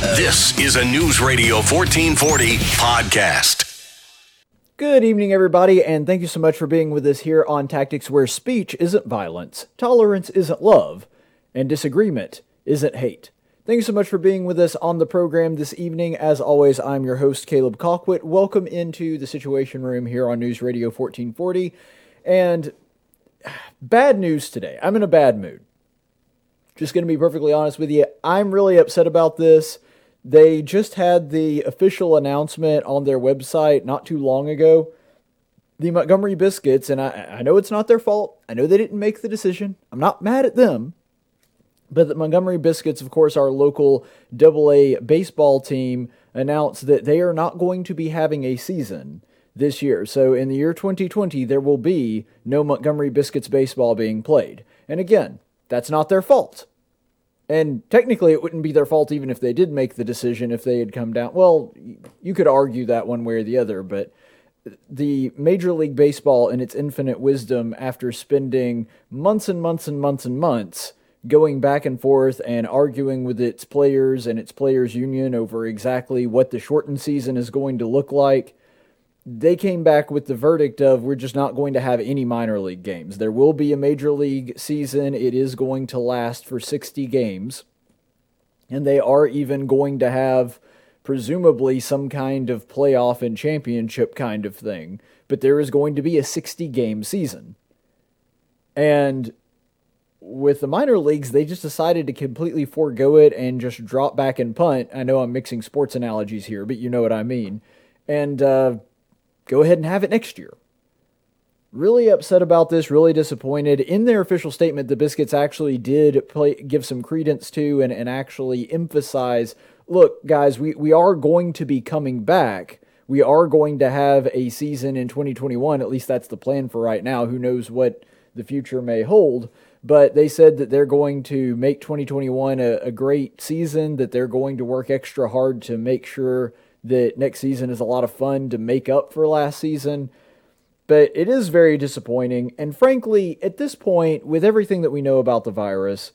This is a News Radio 1440 podcast. Good evening, everybody, and thank you so much for being with us here on Tactics where speech isn't violence, tolerance isn't love, and disagreement isn't hate. Thank you so much for being with us on the program this evening. As always, I'm your host, Caleb Colquitt. Welcome into the Situation Room here on News Radio 1440. And bad news today. I'm in a bad mood. Just going to be perfectly honest with you. I'm really upset about this. They just had the official announcement on their website not too long ago. The Montgomery Biscuits, and I, I know it's not their fault. I know they didn't make the decision. I'm not mad at them. But the Montgomery Biscuits, of course, our local AA baseball team, announced that they are not going to be having a season this year. So in the year 2020, there will be no Montgomery Biscuits baseball being played. And again, that's not their fault. And technically, it wouldn't be their fault even if they did make the decision, if they had come down. Well, you could argue that one way or the other, but the Major League Baseball, in its infinite wisdom, after spending months and months and months and months going back and forth and arguing with its players and its players' union over exactly what the shortened season is going to look like, they came back with the verdict of we're just not going to have any minor league games. There will be a major league season. It is going to last for 60 games. And they are even going to have presumably some kind of playoff and championship kind of thing. But there is going to be a 60 game season. And with the minor leagues, they just decided to completely forego it and just drop back and punt. I know I'm mixing sports analogies here, but you know what I mean. And, uh, go ahead and have it next year. Really upset about this, really disappointed. In their official statement, the Biscuits actually did play, give some credence to and, and actually emphasize look, guys, we, we are going to be coming back. We are going to have a season in 2021. At least that's the plan for right now. Who knows what the future may hold? But they said that they're going to make 2021 a, a great season, that they're going to work extra hard to make sure that next season is a lot of fun to make up for last season. But it is very disappointing. And frankly, at this point, with everything that we know about the virus,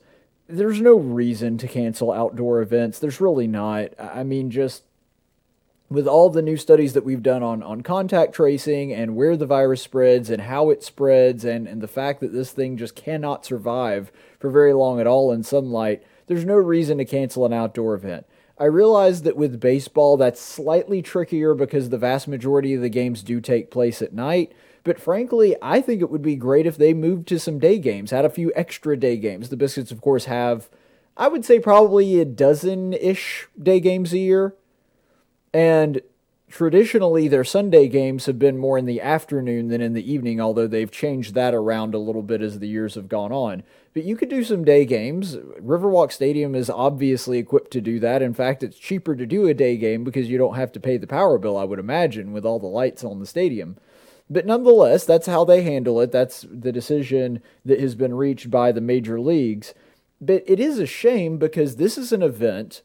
there's no reason to cancel outdoor events. There's really not. I mean, just with all the new studies that we've done on, on contact tracing and where the virus spreads and how it spreads, and, and the fact that this thing just cannot survive for very long at all in sunlight, there's no reason to cancel an outdoor event. I realize that with baseball, that's slightly trickier because the vast majority of the games do take place at night. But frankly, I think it would be great if they moved to some day games, had a few extra day games. The Biscuits, of course, have, I would say, probably a dozen ish day games a year. And traditionally their Sunday games have been more in the afternoon than in the evening, although they've changed that around a little bit as the years have gone on. But you could do some day games. Riverwalk Stadium is obviously equipped to do that. In fact, it's cheaper to do a day game because you don't have to pay the power bill, I would imagine, with all the lights on the stadium. But nonetheless, that's how they handle it. That's the decision that has been reached by the major leagues. But it is a shame because this is an event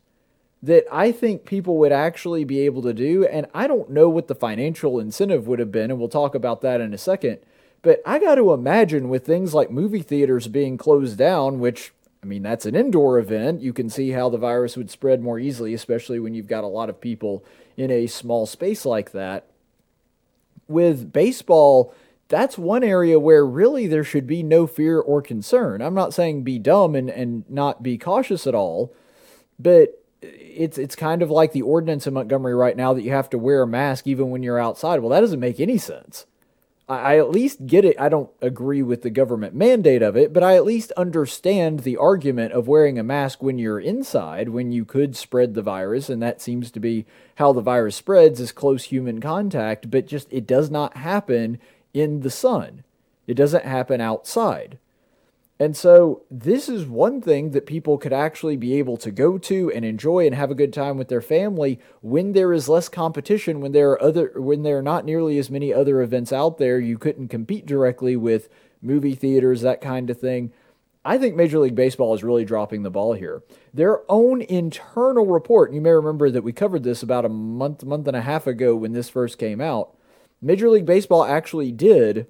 that I think people would actually be able to do. And I don't know what the financial incentive would have been, and we'll talk about that in a second. But I got to imagine with things like movie theaters being closed down, which, I mean, that's an indoor event, you can see how the virus would spread more easily, especially when you've got a lot of people in a small space like that. With baseball, that's one area where really there should be no fear or concern. I'm not saying be dumb and, and not be cautious at all, but it's it's kind of like the ordinance in Montgomery right now that you have to wear a mask even when you're outside. Well, that doesn't make any sense. I, I at least get it. I don't agree with the government mandate of it, but I at least understand the argument of wearing a mask when you're inside, when you could spread the virus, and that seems to be how the virus spreads is close human contact, but just it does not happen in the sun. It doesn't happen outside. And so this is one thing that people could actually be able to go to and enjoy and have a good time with their family when there is less competition, when there are other when there are not nearly as many other events out there, you couldn't compete directly with movie theaters, that kind of thing. I think Major League Baseball is really dropping the ball here. Their own internal report, and you may remember that we covered this about a month, month and a half ago when this first came out. Major League Baseball actually did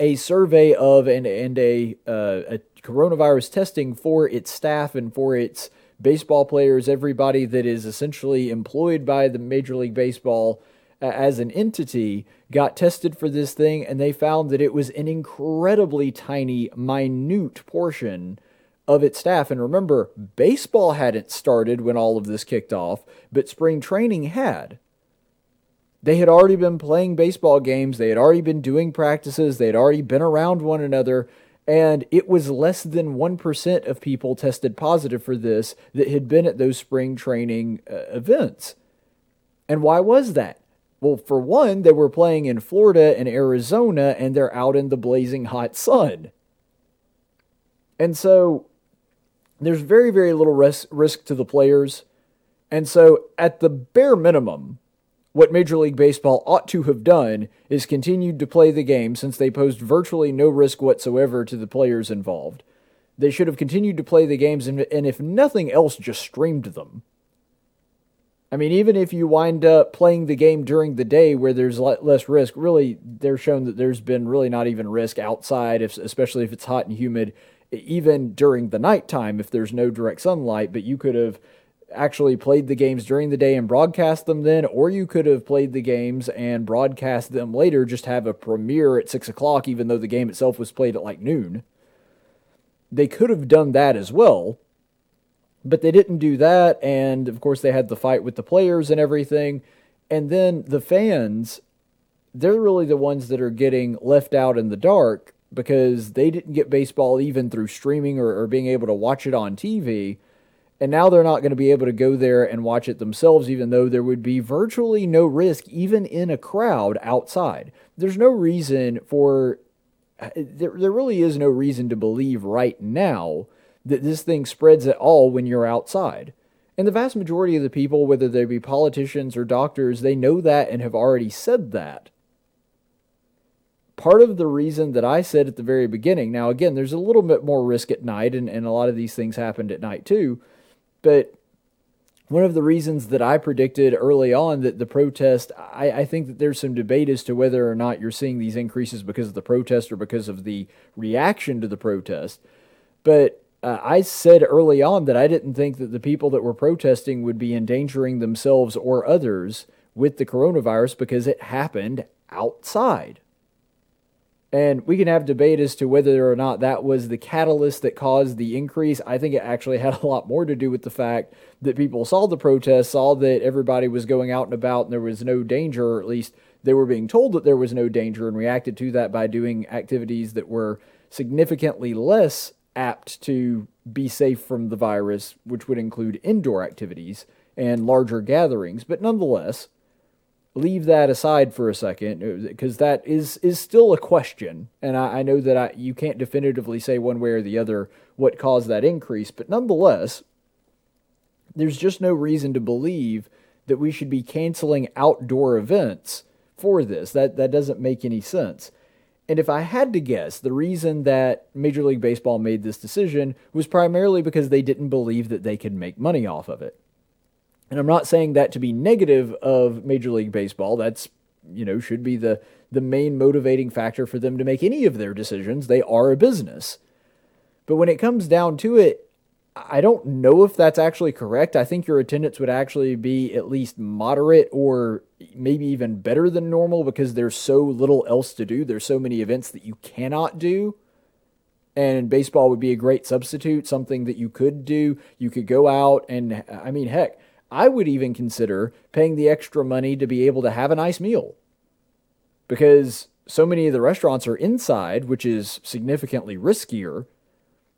a survey of and, and a, uh, a coronavirus testing for its staff and for its baseball players, everybody that is essentially employed by the Major League Baseball uh, as an entity got tested for this thing and they found that it was an incredibly tiny, minute portion of its staff. And remember, baseball hadn't started when all of this kicked off, but spring training had. They had already been playing baseball games, they had already been doing practices, they had already been around one another, and it was less than 1% of people tested positive for this that had been at those spring training uh, events. And why was that? Well, for one, they were playing in Florida and Arizona, and they're out in the blazing hot sun. And so there's very, very little risk, risk to the players. And so, at the bare minimum, what Major League Baseball ought to have done is continued to play the game since they posed virtually no risk whatsoever to the players involved. They should have continued to play the games and, and if nothing else, just streamed them. I mean, even if you wind up playing the game during the day where there's less risk, really, they're shown that there's been really not even risk outside, if, especially if it's hot and humid even during the nighttime if there's no direct sunlight, but you could have actually played the games during the day and broadcast them then, or you could have played the games and broadcast them later, just have a premiere at six o'clock, even though the game itself was played at like noon. They could have done that as well, but they didn't do that. And of course, they had the fight with the players and everything. And then the fans, they're really the ones that are getting left out in the dark because they didn't get baseball even through streaming or, or being able to watch it on TV. And now they're not going to be able to go there and watch it themselves, even though there would be virtually no risk, even in a crowd outside. There's no reason for, there, there really is no reason to believe right now that this thing spreads at all when you're outside. And the vast majority of the people, whether they be politicians or doctors, they know that and have already said that part of the reason that I said at the very beginning, now again, there's a little bit more risk at night, and, and a lot of these things happened at night too, but one of the reasons that I predicted early on that the protest, I, I, think that there's some debate as to whether or not you're seeing these increases because of the protest or because of the reaction to the protest. But uh, I said early on that I didn't think that the people that were protesting would be endangering themselves or others with the coronavirus because it happened outside. And we can have debate as to whether or not that was the catalyst that caused the increase. I think it actually had a lot more to do with the fact that people saw the protests, saw that everybody was going out and about and there was no danger, or at least they were being told that there was no danger, and reacted to that by doing activities that were significantly less apt to be safe from the virus, which would include indoor activities and larger gatherings. But nonetheless, leave that aside for a second because uh, that is is still a question, and I, I know that I, you can't definitively say one way or the other what caused that increase, but nonetheless, there's just no reason to believe that we should be canceling outdoor events for this. That that doesn't make any sense. And if I had to guess, the reason that Major League Baseball made this decision was primarily because they didn't believe that they could make money off of it. And I'm not saying that to be negative of Major League Baseball. That's, you know, should be the, the main motivating factor for them to make any of their decisions. They are a business. But when it comes down to it, I don't know if that's actually correct. I think your attendance would actually be at least moderate or maybe even better than normal because there's so little else to do. There's so many events that you cannot do. And baseball would be a great substitute, something that you could do. You could go out and, I mean, heck, I would even consider paying the extra money to be able to have a nice meal. Because so many of the restaurants are inside, which is significantly riskier.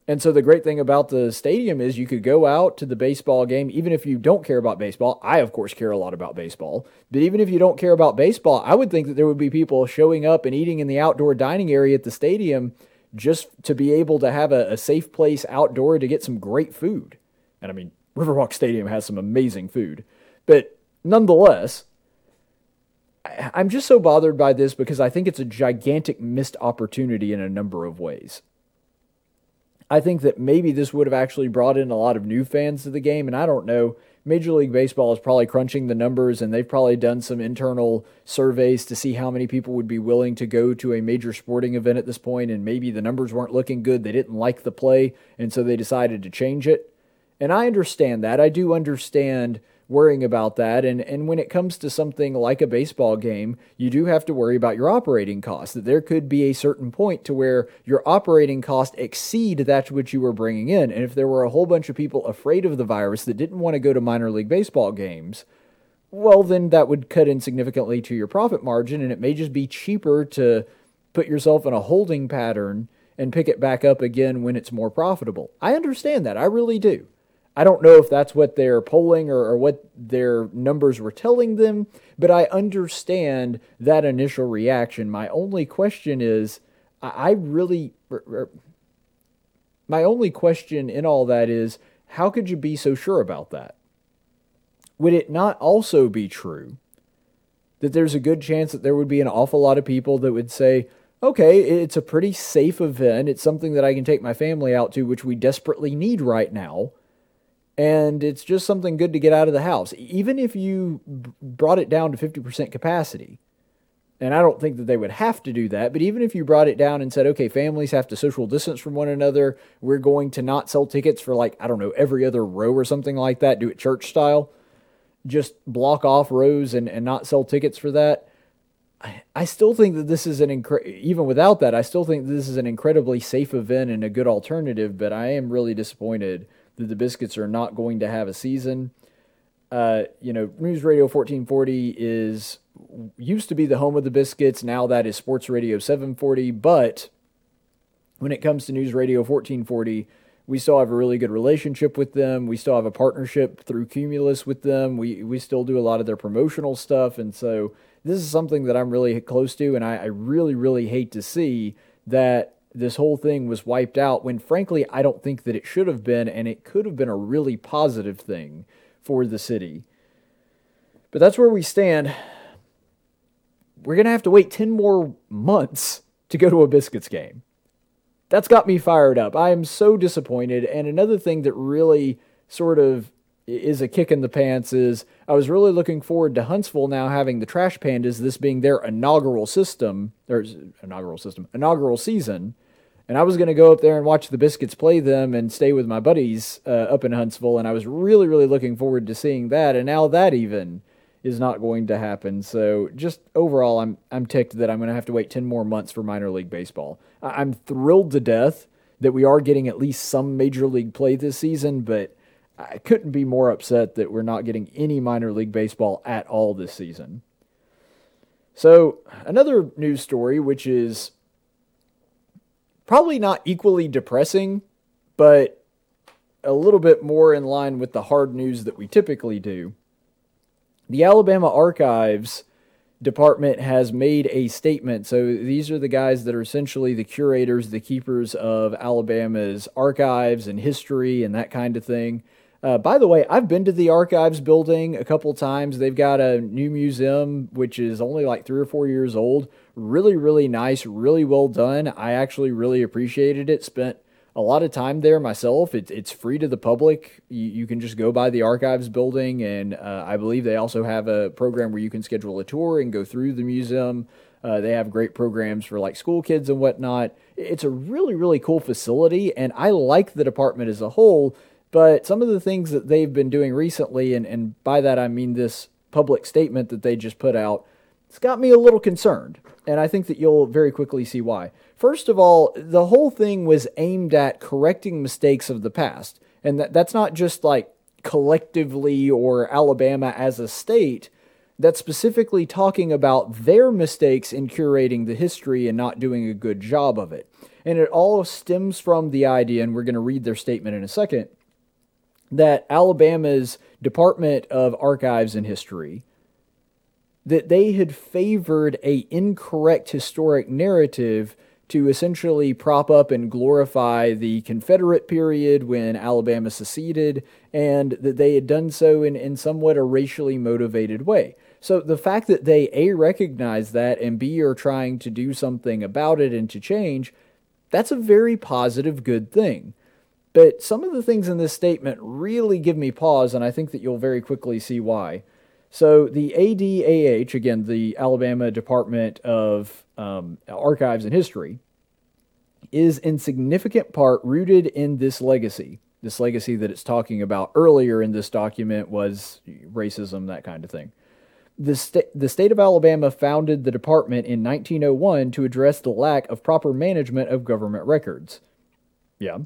And so the great thing about the stadium is you could go out to the baseball game, even if you don't care about baseball. I, of course, care a lot about baseball. But even if you don't care about baseball, I would think that there would be people showing up and eating in the outdoor dining area at the stadium just to be able to have a, a safe place outdoor to get some great food. And I mean, Riverwalk Stadium has some amazing food. But nonetheless, I'm just so bothered by this because I think it's a gigantic missed opportunity in a number of ways. I think that maybe this would have actually brought in a lot of new fans to the game, and I don't know. Major League Baseball is probably crunching the numbers, and they've probably done some internal surveys to see how many people would be willing to go to a major sporting event at this point, and maybe the numbers weren't looking good. They didn't like the play, and so they decided to change it. And I understand that. I do understand worrying about that. And, and when it comes to something like a baseball game, you do have to worry about your operating costs. That there could be a certain point to where your operating costs exceed that which you were bringing in. And if there were a whole bunch of people afraid of the virus that didn't want to go to minor league baseball games, well, then that would cut in significantly to your profit margin. And it may just be cheaper to put yourself in a holding pattern and pick it back up again when it's more profitable. I understand that. I really do. I don't know if that's what they're polling or, or, what their numbers were telling them, but I understand that initial reaction. My only question is I, I really, my only question in all that is how could you be so sure about that? Would it not also be true that there's a good chance that there would be an awful lot of people that would say, okay, it's a pretty safe event. It's something that I can take my family out to, which we desperately need right now and it's just something good to get out of the house. Even if you brought it down to 50% capacity, and I don't think that they would have to do that, but even if you brought it down and said, okay, families have to social distance from one another, we're going to not sell tickets for like, I don't know, every other row or something like that, do it church style, just block off rows and, and not sell tickets for that. I, I still think that this is an incre- even without that, I still think this is an incredibly safe event and a good alternative, but I am really disappointed that the Biscuits are not going to have a season. Uh, you know, News Radio 1440 is used to be the home of the Biscuits. Now that is Sports Radio 740. But when it comes to News Radio 1440, we still have a really good relationship with them. We still have a partnership through Cumulus with them. We we still do a lot of their promotional stuff, and so this is something that I'm really close to, and I, I really really hate to see that this whole thing was wiped out when frankly I don't think that it should have been and it could have been a really positive thing for the city. But that's where we stand. We're going to have to wait 10 more months to go to a Biscuits game. That's got me fired up. I am so disappointed. And another thing that really sort of is a kick in the pants is I was really looking forward to Huntsville now having the Trash Pandas, this being their inaugural system, or inaugural system, inaugural season. And I was going to go up there and watch the Biscuits play them and stay with my buddies uh, up in Huntsville. And I was really, really looking forward to seeing that. And now that even is not going to happen. So just overall, I'm I'm ticked that I'm going to have to wait ten more months for minor league baseball. I'm thrilled to death that we are getting at least some major league play this season, but I couldn't be more upset that we're not getting any minor league baseball at all this season. So another news story, which is probably not equally depressing, but a little bit more in line with the hard news that we typically do. The Alabama Archives Department has made a statement. So these are the guys that are essentially the curators, the keepers of Alabama's archives and history and that kind of thing. Uh, by the way, I've been to the archives building a couple times. They've got a new museum, which is only like three or four years old. Really, really nice, really well done. I actually really appreciated it. Spent a lot of time there myself. It's it's free to the public. You, you can just go by the archives building, and uh, I believe they also have a program where you can schedule a tour and go through the museum. Uh, they have great programs for like school kids and whatnot. It's a really, really cool facility, and I like the department as a whole but some of the things that they've been doing recently, and, and by that I mean this public statement that they just put out, it's got me a little concerned. And I think that you'll very quickly see why. First of all, the whole thing was aimed at correcting mistakes of the past. And that, that's not just like collectively or Alabama as a state. That's specifically talking about their mistakes in curating the history and not doing a good job of it. And it all stems from the idea, and we're going to read their statement in a second, that Alabama's Department of Archives and History that they had favored a incorrect historic narrative to essentially prop up and glorify the Confederate period when Alabama seceded, and that they had done so in, in somewhat a racially motivated way. So the fact that they A recognize that and B are trying to do something about it and to change, that's a very positive good thing. But some of the things in this statement really give me pause, and I think that you'll very quickly see why. So, the ADAH, again, the Alabama Department of um, Archives and History, is in significant part rooted in this legacy. This legacy that it's talking about earlier in this document was racism, that kind of thing. The, the state of Alabama founded the department in 1901 to address the lack of proper management of government records. Yeah.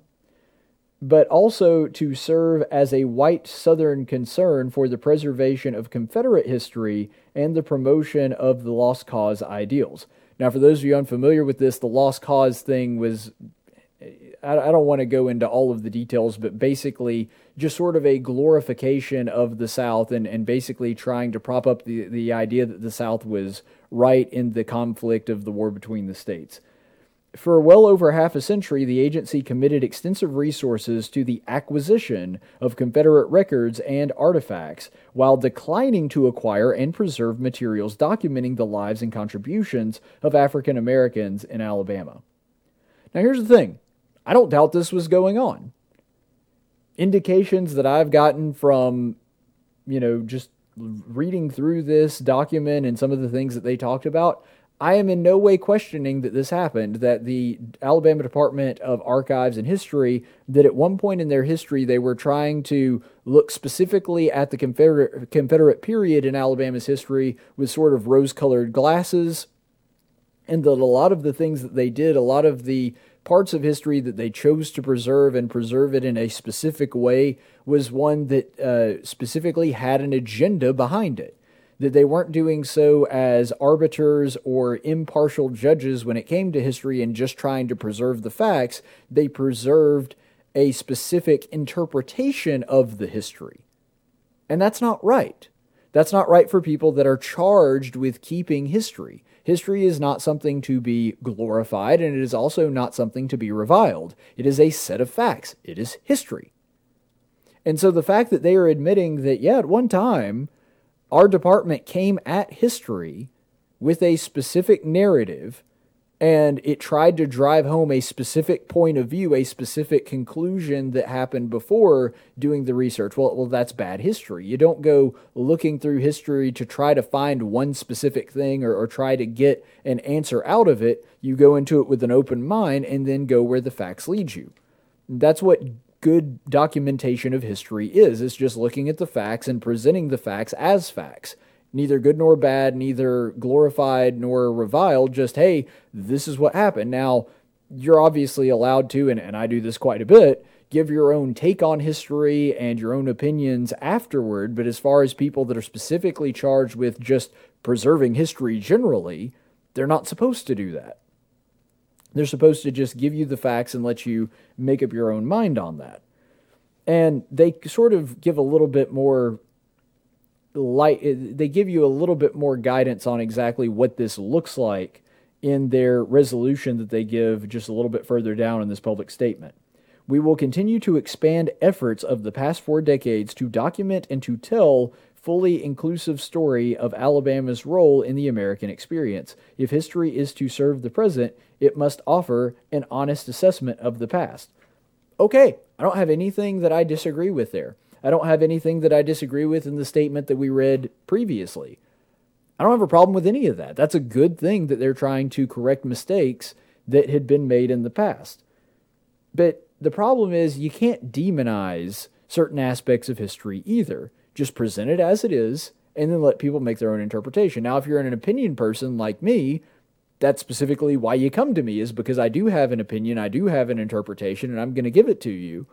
But also to serve as a white Southern concern for the preservation of Confederate history and the promotion of the Lost Cause ideals. Now, for those of you unfamiliar with this, the Lost Cause thing was I, don't want to go into all of the details, but basically just sort of a glorification of the South and, and basically trying to prop up the, the idea that the South was right in the conflict of the war between the states. For well over half a century, the agency committed extensive resources to the acquisition of Confederate records and artifacts, while declining to acquire and preserve materials documenting the lives and contributions of African Americans in Alabama. Now, here's the thing I don't doubt this was going on. Indications that I've gotten from, you know, just reading through this document and some of the things that they talked about, I am in no way questioning that this happened, that the Alabama Department of Archives and History, that at one point in their history, they were trying to look specifically at the Confederate, Confederate period in Alabama's history with sort of rose colored glasses, and that a lot of the things that they did, a lot of the parts of history that they chose to preserve and preserve it in a specific way was one that uh, specifically had an agenda behind it. That they weren't doing so as arbiters or impartial judges when it came to history and just trying to preserve the facts. They preserved a specific interpretation of the history. And that's not right. That's not right for people that are charged with keeping history. History is not something to be glorified, and it is also not something to be reviled. It is a set of facts, it is history. And so the fact that they are admitting that, yeah, at one time, our department came at history with a specific narrative and it tried to drive home a specific point of view, a specific conclusion that happened before doing the research. Well, well, that's bad history. You don't go looking through history to try to find one specific thing or, or try to get an answer out of it. You go into it with an open mind and then go where the facts lead you. That's what good documentation of history is. It's just looking at the facts and presenting the facts as facts neither good nor bad, neither glorified nor reviled, just, hey, this is what happened. Now, you're obviously allowed to, and, and I do this quite a bit, give your own take on history and your own opinions afterward. But as far as people that are specifically charged with just preserving history generally, they're not supposed to do that. They're supposed to just give you the facts and let you make up your own mind on that. And they sort of give a little bit more light eh, they give you a little bit more guidance on exactly what this looks like in their resolution that they give just a little bit further down in this public statement. We will continue to expand efforts of the past four decades to document and to tell fully inclusive story of Alabama's role in the American experience. If history is to serve the present, it must offer an honest assessment of the past. Okay, I don't have anything that I disagree with there. I don't have anything that I disagree with in the statement that we read previously. I don't have a problem with any of that. That's a good thing that they're trying to correct mistakes that had been made in the past. But the problem is you can't demonize certain aspects of history either. Just present it as it is and then let people make their own interpretation. Now, if you're an opinion person like me, that's specifically why you come to me, is because I do have an opinion, I do have an interpretation, and I'm going to give it to you.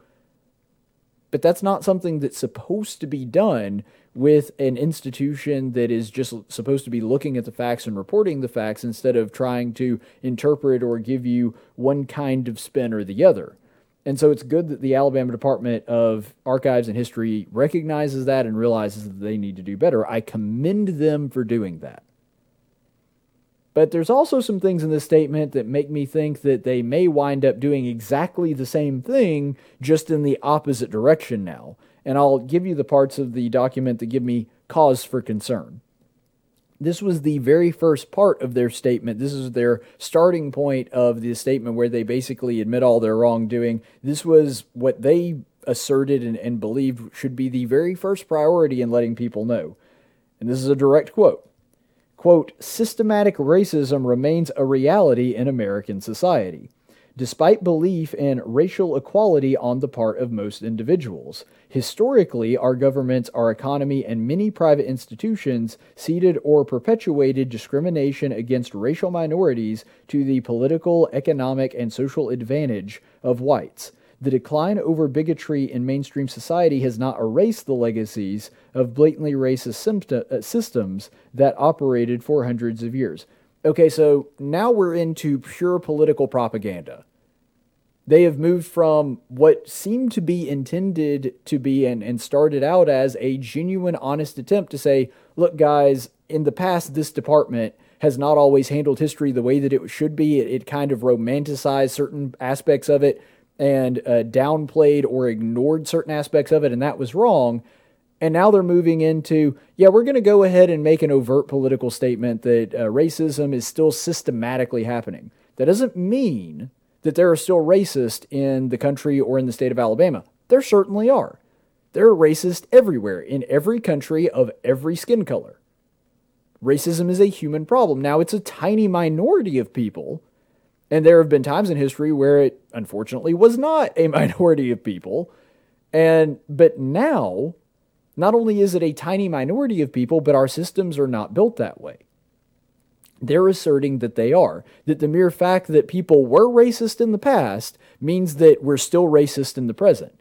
But that's not something that's supposed to be done with an institution that is just supposed to be looking at the facts and reporting the facts instead of trying to interpret or give you one kind of spin or the other. And so it's good that the Alabama Department of Archives and History recognizes that and realizes that they need to do better. I commend them for doing that. But there's also some things in this statement that make me think that they may wind up doing exactly the same thing, just in the opposite direction now. And I'll give you the parts of the document that give me cause for concern. This was the very first part of their statement. This is their starting point of the statement where they basically admit all their wrongdoing. This was what they asserted and, and believed should be the very first priority in letting people know. And this is a direct quote quote, systematic racism remains a reality in American society. Despite belief in racial equality on the part of most individuals. Historically, our governments, our economy, and many private institutions seeded or perpetuated discrimination against racial minorities to the political, economic, and social advantage of whites. The decline over bigotry in mainstream society has not erased the legacies of blatantly racist uh, systems that operated for hundreds of years. Okay, so now we're into pure political propaganda. They have moved from what seemed to be intended to be and, and started out as a genuine, honest attempt to say, look, guys, in the past, this department has not always handled history the way that it should be. It, it kind of romanticized certain aspects of it and uh, downplayed or ignored certain aspects of it, and that was wrong. And now they're moving into, yeah, we're going to go ahead and make an overt political statement that uh, racism is still systematically happening. That doesn't mean that there are still racists in the country or in the state of Alabama. There certainly are. There are racists everywhere, in every country of every skin color. Racism is a human problem. Now, it's a tiny minority of people, and there have been times in history where it unfortunately was not a minority of people. And but now, not only is it a tiny minority of people, but our systems are not built that way. They're asserting that they are. That the mere fact that people were racist in the past means that we're still racist in the present.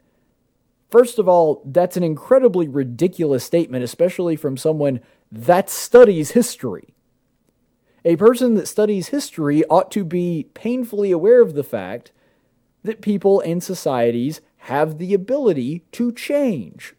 First of all, that's an incredibly ridiculous statement, especially from someone that studies history. A person that studies history ought to be painfully aware of the fact that people and societies have the ability to change.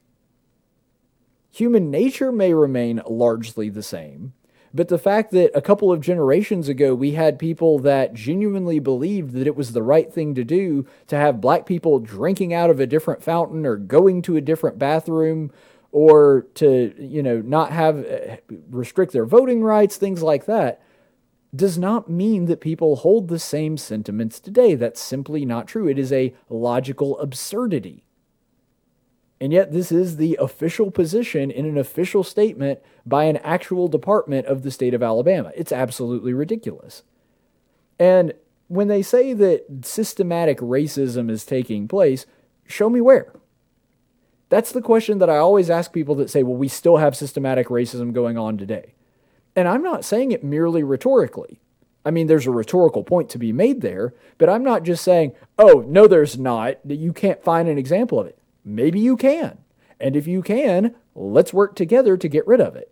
Human nature may remain largely the same, but the fact that a couple of generations ago we had people that genuinely believed that it was the right thing to do to have black people drinking out of a different fountain or going to a different bathroom or to, you know, not have uh, restrict their voting rights, things like that, does not mean that people hold the same sentiments today. That's simply not true. It is a logical absurdity. And yet, this is the official position in an official statement by an actual department of the state of Alabama. It's absolutely ridiculous. And when they say that systematic racism is taking place, show me where. That's the question that I always ask people that say, well, we still have systematic racism going on today. And I'm not saying it merely rhetorically. I mean, there's a rhetorical point to be made there, but I'm not just saying, oh, no, there's not, that you can't find an example of it. Maybe you can. And if you can, let's work together to get rid of it.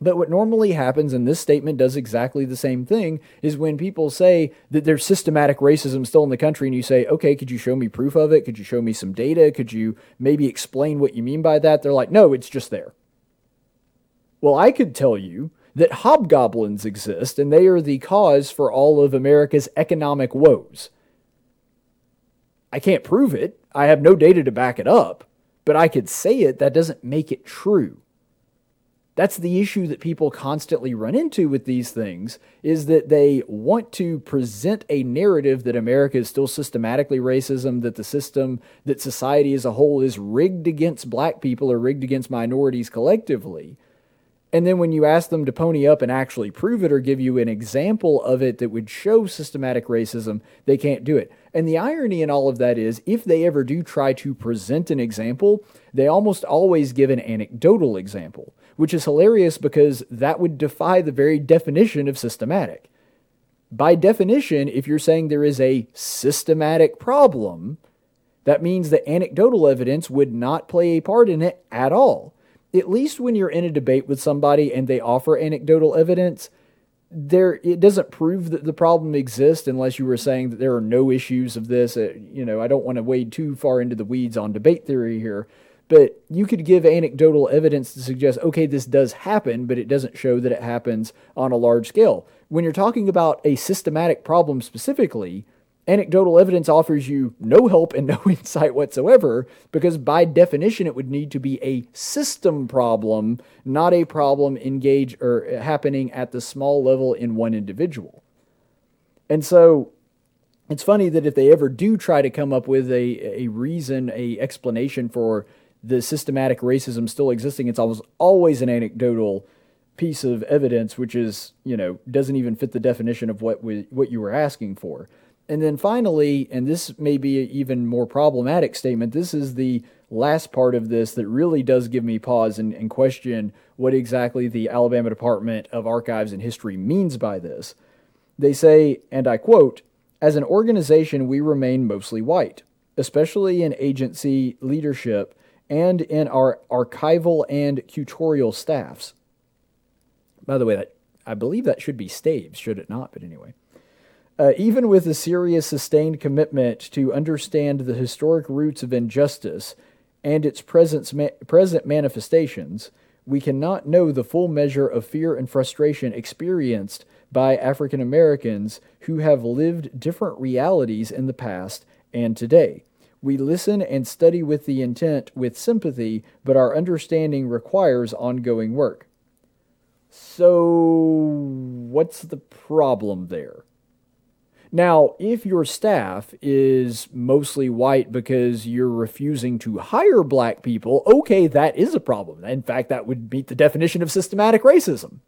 But what normally happens, and this statement does exactly the same thing, is when people say that there's systematic racism still in the country, and you say, okay, could you show me proof of it? Could you show me some data? Could you maybe explain what you mean by that? They're like, no, it's just there. Well, I could tell you that hobgoblins exist, and they are the cause for all of America's economic woes. I can't prove it. I have no data to back it up, but I could say it. That doesn't make it true. That's the issue that people constantly run into with these things is that they want to present a narrative that America is still systematically racism, that the system, that society as a whole is rigged against black people or rigged against minorities collectively. And then when you ask them to pony up and actually prove it or give you an example of it that would show systematic racism, they can't do it. And the irony in all of that is, if they ever do try to present an example, they almost always give an anecdotal example, which is hilarious because that would defy the very definition of systematic. By definition, if you're saying there is a systematic problem, that means that anecdotal evidence would not play a part in it at all at least when you're in a debate with somebody and they offer anecdotal evidence, there it doesn't prove that the problem exists unless you were saying that there are no issues of this. Uh, you know, I don't want to wade too far into the weeds on debate theory here, but you could give anecdotal evidence to suggest, okay, this does happen, but it doesn't show that it happens on a large scale. When you're talking about a systematic problem specifically, anecdotal evidence offers you no help and no insight whatsoever because by definition it would need to be a system problem not a problem engage or happening at the small level in one individual. And so it's funny that if they ever do try to come up with a, a reason a explanation for the systematic racism still existing it's almost always an anecdotal piece of evidence which is you know doesn't even fit the definition of what we, what you were asking for And then finally, and this may be an even more problematic statement, this is the last part of this that really does give me pause and, and question what exactly the Alabama Department of Archives and History means by this. They say, and I quote, as an organization, we remain mostly white, especially in agency leadership and in our archival and curatorial staffs. By the way, that I believe that should be staves, should it not? But anyway. Uh, even with a serious, sustained commitment to understand the historic roots of injustice and its ma- present manifestations, we cannot know the full measure of fear and frustration experienced by African Americans who have lived different realities in the past and today. We listen and study with the intent, with sympathy, but our understanding requires ongoing work. So, what's the problem there? Now, if your staff is mostly white because you're refusing to hire black people, okay, that is a problem. In fact, that would meet the definition of systematic racism.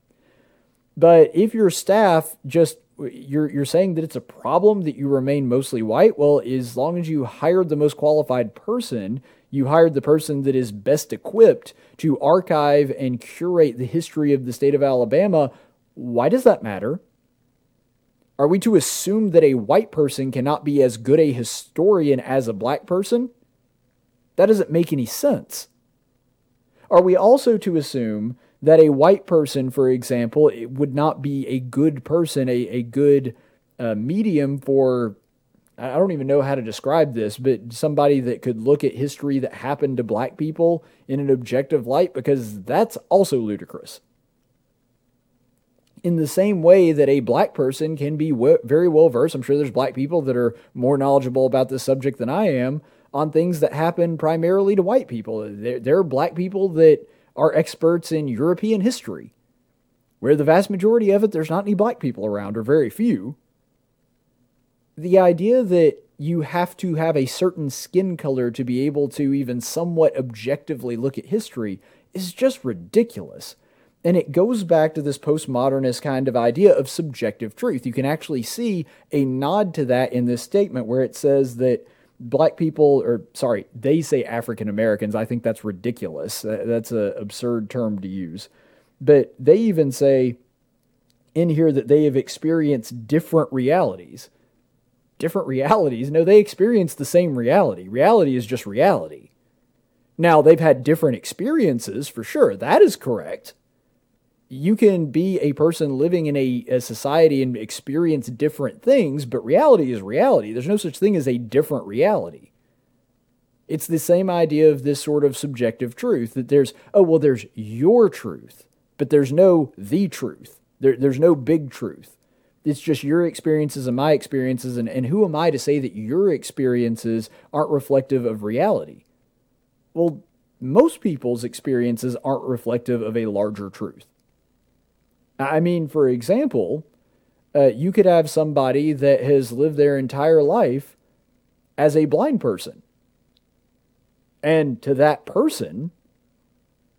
But if your staff just you're you're saying that it's a problem that you remain mostly white. Well, as long as you hired the most qualified person, you hired the person that is best equipped to archive and curate the history of the state of Alabama. Why does that matter? Are we to assume that a white person cannot be as good a historian as a black person? That doesn't make any sense. Are we also to assume that a white person, for example, would not be a good person, a, a good uh, medium for, I don't even know how to describe this, but somebody that could look at history that happened to black people in an objective light, because that's also ludicrous. In the same way that a black person can be w- very well versed, I'm sure there's black people that are more knowledgeable about this subject than I am on things that happen primarily to white people. There, there are black people that are experts in European history, where the vast majority of it, there's not any black people around, or very few. The idea that you have to have a certain skin color to be able to even somewhat objectively look at history is just ridiculous. And it goes back to this postmodernist kind of idea of subjective truth. You can actually see a nod to that in this statement where it says that black people, or sorry, they say African Americans. I think that's ridiculous. That's an absurd term to use. But they even say in here that they have experienced different realities. Different realities? No, they experience the same reality. Reality is just reality. Now, they've had different experiences for sure. That is correct you can be a person living in a, a, society and experience different things, but reality is reality. There's no such thing as a different reality. It's the same idea of this sort of subjective truth that there's, oh, well, there's your truth, but there's no the truth. There, there's no big truth. It's just your experiences and my experiences, and, and who am I to say that your experiences aren't reflective of reality? Well, most people's experiences aren't reflective of a larger truth. I mean, for example, uh, you could have somebody that has lived their entire life as a blind person. And to that person,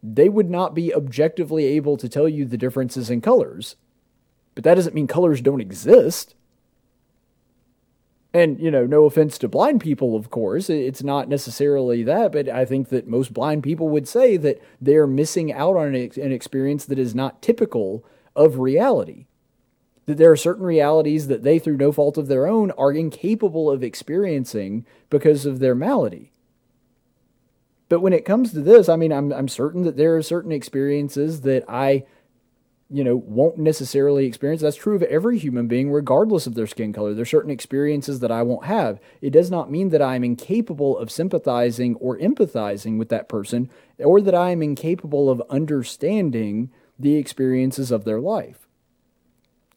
they would not be objectively able to tell you the differences in colors. But that doesn't mean colors don't exist. And, you know, no offense to blind people, of course, it's not necessarily that, but I think that most blind people would say that they're missing out on an experience that is not typical of reality. That there are certain realities that they, through no fault of their own, are incapable of experiencing because of their malady. But when it comes to this, I mean, I'm, I'm certain that there are certain experiences that I, you know, won't necessarily experience. That's true of every human being, regardless of their skin color. There are certain experiences that I won't have. It does not mean that I'm incapable of sympathizing or empathizing with that person, or that I am incapable of understanding the experiences of their life.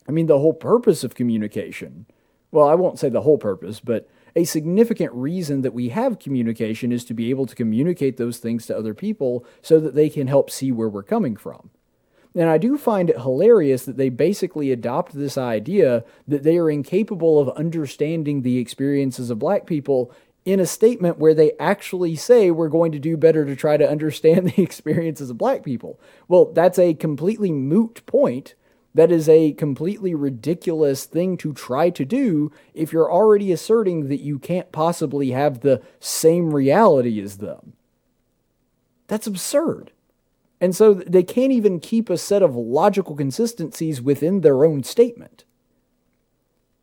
I mean, the whole purpose of communication, well, I won't say the whole purpose, but a significant reason that we have communication is to be able to communicate those things to other people so that they can help see where we're coming from. And I do find it hilarious that they basically adopt this idea that they are incapable of understanding the experiences of black people in a statement where they actually say we're going to do better to try to understand the experiences of black people. Well, that's a completely moot point That is a completely ridiculous thing to try to do if you're already asserting that you can't possibly have the same reality as them. That's absurd. And so they can't even keep a set of logical consistencies within their own statement.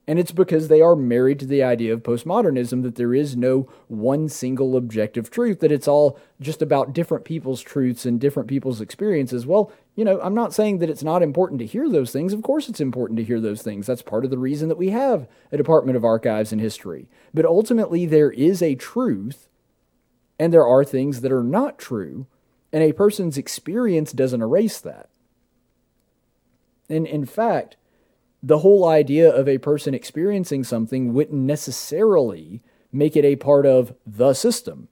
And it's because they are married to the idea of postmodernism that there is no one single objective truth, that it's all just about different people's truths and different people's experiences. Well, you know, I'm not saying that it's not important to hear those things. Of course, it's important to hear those things. That's part of the reason that we have a Department of Archives and History. But ultimately, there is a truth, and there are things that are not true, and a person's experience doesn't erase that. And in fact, the whole idea of a person experiencing something wouldn't necessarily make it a part of the system.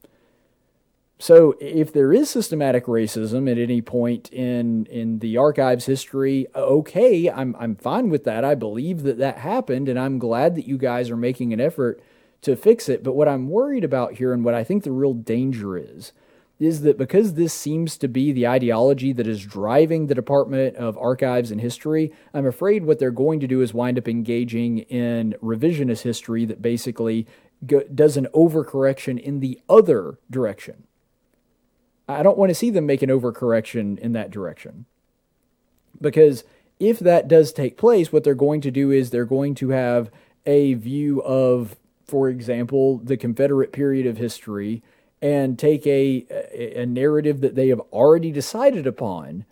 So if there is systematic racism at any point in in the archives history, okay, I'm I'm fine with that. I believe that that happened and I'm glad that you guys are making an effort to fix it. But what I'm worried about here and what I think the real danger is is that because this seems to be the ideology that is driving the Department of Archives and History, I'm afraid what they're going to do is wind up engaging in revisionist history that basically go, does an overcorrection in the other direction. I don't want to see them make an overcorrection in that direction. Because if that does take place, what they're going to do is they're going to have a view of, for example, the Confederate period of history and take a, a narrative that they have already decided upon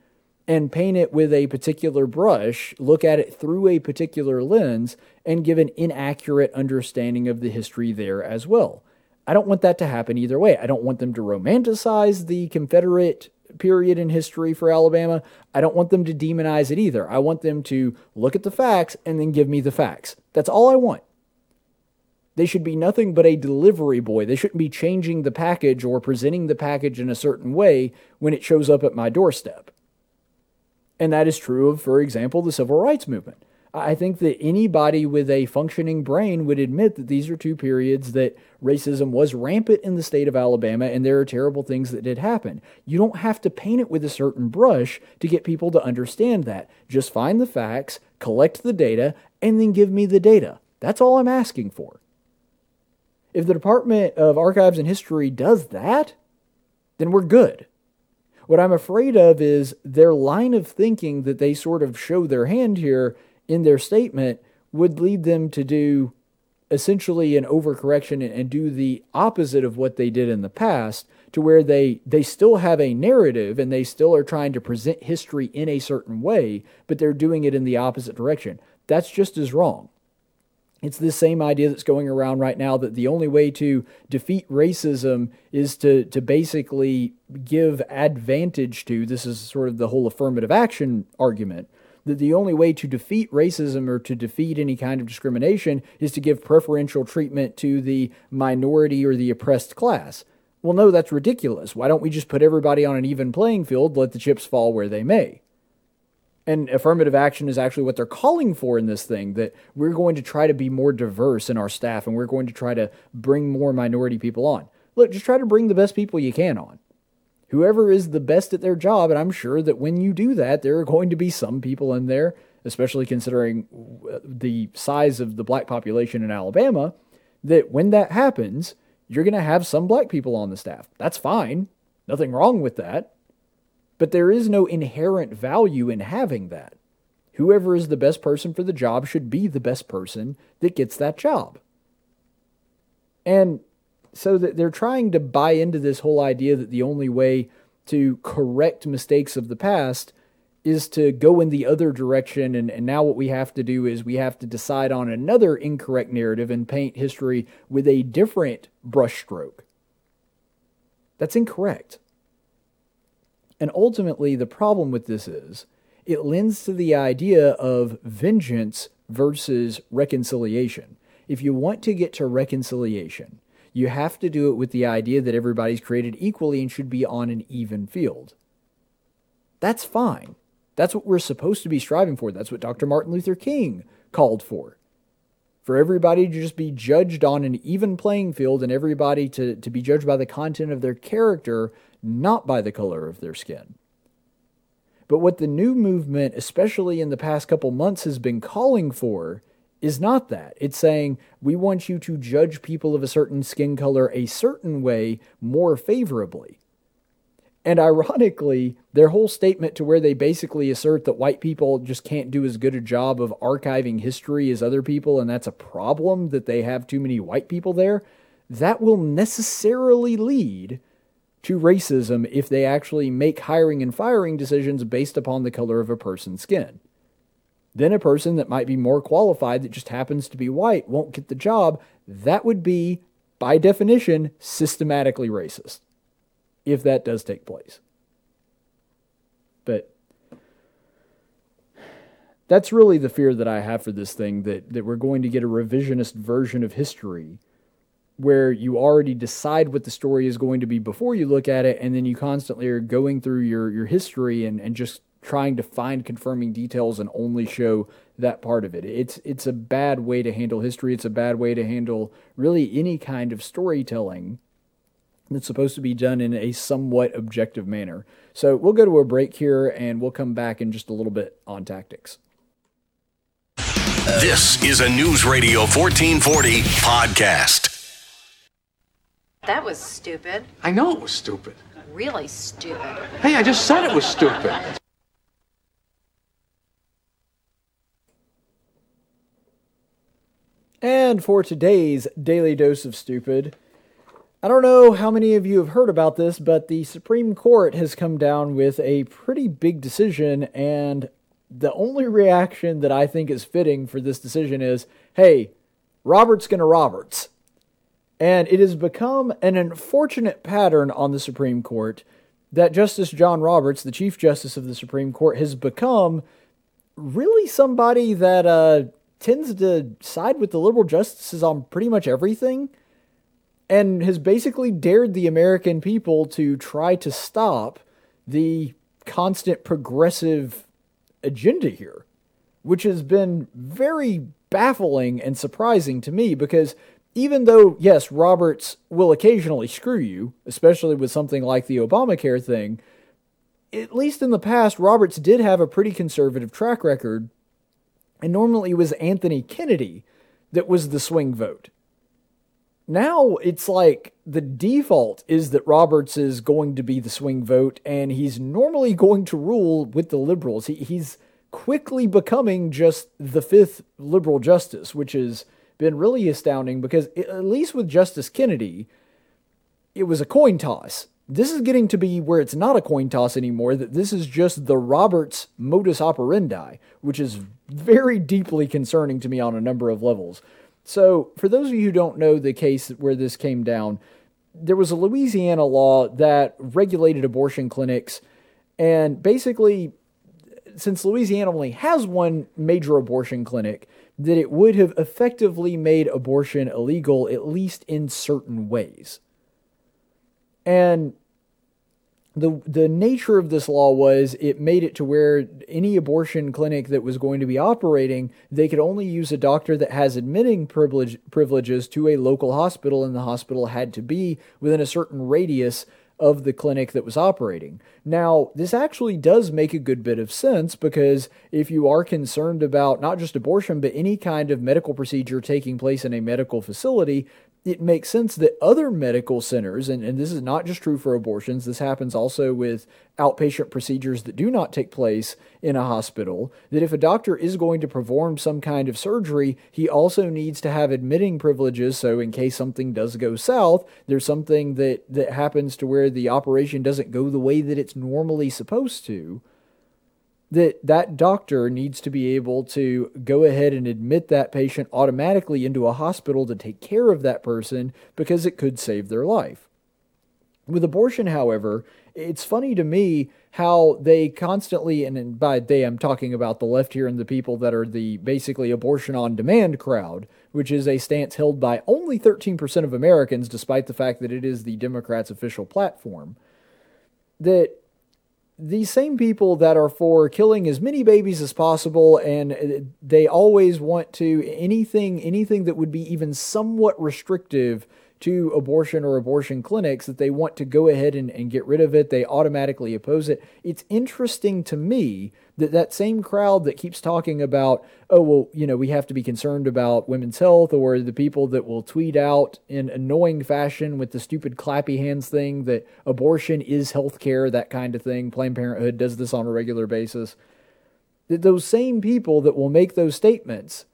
and paint it with a particular brush, look at it through a particular lens, and give an inaccurate understanding of the history there as well. I don't want that to happen either way. I don't want them to romanticize the Confederate period in history for Alabama. I don't want them to demonize it either. I want them to look at the facts and then give me the facts. That's all I want. They should be nothing but a delivery boy. They shouldn't be changing the package or presenting the package in a certain way when it shows up at my doorstep. And that is true of, for example, the civil rights movement. I think that anybody with a functioning brain would admit that these are two periods that racism was rampant in the state of Alabama and there are terrible things that did happen. You don't have to paint it with a certain brush to get people to understand that. Just find the facts, collect the data, and then give me the data. That's all I'm asking for. If the Department of Archives and History does that, then we're good. What I'm afraid of is their line of thinking that they sort of show their hand here in their statement would lead them to do essentially an overcorrection and do the opposite of what they did in the past to where they they still have a narrative and they still are trying to present history in a certain way but they're doing it in the opposite direction that's just as wrong it's the same idea that's going around right now that the only way to defeat racism is to, to basically give advantage to this is sort of the whole affirmative action argument that the only way to defeat racism or to defeat any kind of discrimination is to give preferential treatment to the minority or the oppressed class. Well, no, that's ridiculous. Why don't we just put everybody on an even playing field, let the chips fall where they may? And affirmative action is actually what they're calling for in this thing that we're going to try to be more diverse in our staff and we're going to try to bring more minority people on. Look, just try to bring the best people you can on. Whoever is the best at their job, and I'm sure that when you do that, there are going to be some people in there, especially considering uh, the size of the black population in Alabama, that when that happens, you're going to have some black people on the staff. That's fine. Nothing wrong with that. But there is no inherent value in having that. Whoever is the best person for the job should be the best person that gets that job. And so that they're trying to buy into this whole idea that the only way to correct mistakes of the past is to go in the other direction. And, and now what we have to do is we have to decide on another incorrect narrative and paint history with a different brushstroke. That's incorrect. And ultimately, the problem with this is it lends to the idea of vengeance versus reconciliation. If you want to get to reconciliation, you have to do it with the idea that everybody's created equally and should be on an even field. That's fine. That's what we're supposed to be striving for. That's what Dr. Martin Luther King called for. For everybody to just be judged on an even playing field and everybody to, to be judged by the content of their character not by the color of their skin. But what the new movement, especially in the past couple months, has been calling for is not that. It's saying we want you to judge people of a certain skin color a certain way more favorably. And ironically, their whole statement to where they basically assert that white people just can't do as good a job of archiving history as other people, and that's a problem that they have too many white people there, that will necessarily lead to racism if they actually make hiring and firing decisions based upon the color of a person's skin. Then a person that might be more qualified that just happens to be white won't get the job. That would be, by definition, systematically racist if that does take place. But that's really the fear that I have for this thing that, that we're going to get a revisionist version of history where you already decide what the story is going to be before you look at it, and then you constantly are going through your, your history and, and just trying to find confirming details and only show that part of it. It's it's a bad way to handle history. It's a bad way to handle really any kind of storytelling that's supposed to be done in a somewhat objective manner. So we'll go to a break here and we'll come back in just a little bit on tactics. This is a News Radio 1440 podcast. That was stupid. I know it was stupid. Really stupid. Hey, I just said it was stupid. And for today's Daily Dose of Stupid, I don't know how many of you have heard about this, but the Supreme Court has come down with a pretty big decision, and the only reaction that I think is fitting for this decision is hey, Roberts gonna Roberts. And it has become an unfortunate pattern on the Supreme Court that Justice John Roberts, the Chief Justice of the Supreme Court, has become really somebody that uh, tends to side with the liberal justices on pretty much everything and has basically dared the American people to try to stop the constant progressive agenda here, which has been very baffling and surprising to me because even though, yes, Roberts will occasionally screw you, especially with something like the Obamacare thing, at least in the past, Roberts did have a pretty conservative track record, and normally it was Anthony Kennedy that was the swing vote now it's like the default is that Roberts is going to be the swing vote, and he's normally going to rule with the liberals. He, he's quickly becoming just the fifth liberal justice, which has been really astounding because, at least with Justice Kennedy, it was a coin toss. This is getting to be where it's not a coin toss anymore, that this is just the Roberts modus operandi, which is very deeply concerning to me on a number of levels. So, for those of you who don't know the case where this came down, there was a Louisiana law that regulated abortion clinics. And basically, since Louisiana only has one major abortion clinic, that it would have effectively made abortion illegal, at least in certain ways. And the the nature of this law was it made it to where any abortion clinic that was going to be operating they could only use a doctor that has admitting privilege privileges to a local hospital and the hospital had to be within a certain radius of the clinic that was operating. Now, this actually does make a good bit of sense because if you are concerned about not just abortion, but any kind of medical procedure taking place in a medical facility, it makes sense that other medical centers, and, and this is not just true for abortions, this happens also with outpatient procedures that do not take place in a hospital, that if a doctor is going to perform some kind of surgery, he also needs to have admitting privileges. So, in case something does go south, there's something that, that happens to where the operation doesn't go the way that it's normally supposed to that that doctor needs to be able to go ahead and admit that patient automatically into a hospital to take care of that person because it could save their life. With abortion, however, it's funny to me how they constantly, and by they I'm talking about the left here and the people that are the basically abortion on demand crowd, which is a stance held by only 13% of Americans, despite the fact that it is the Democrats' official platform. That these same people that are for killing as many babies as possible and they always want to anything anything that would be even somewhat restrictive to abortion or abortion clinics that they want to go ahead and, and get rid of it. They automatically oppose it. It's interesting to me that that same crowd that keeps talking about, oh, well, you know, we have to be concerned about women's health, or the people that will tweet out in annoying fashion with the stupid clappy hands thing that abortion is health care, that kind of thing. Planned Parenthood does this on a regular basis. That those same people that will make those statements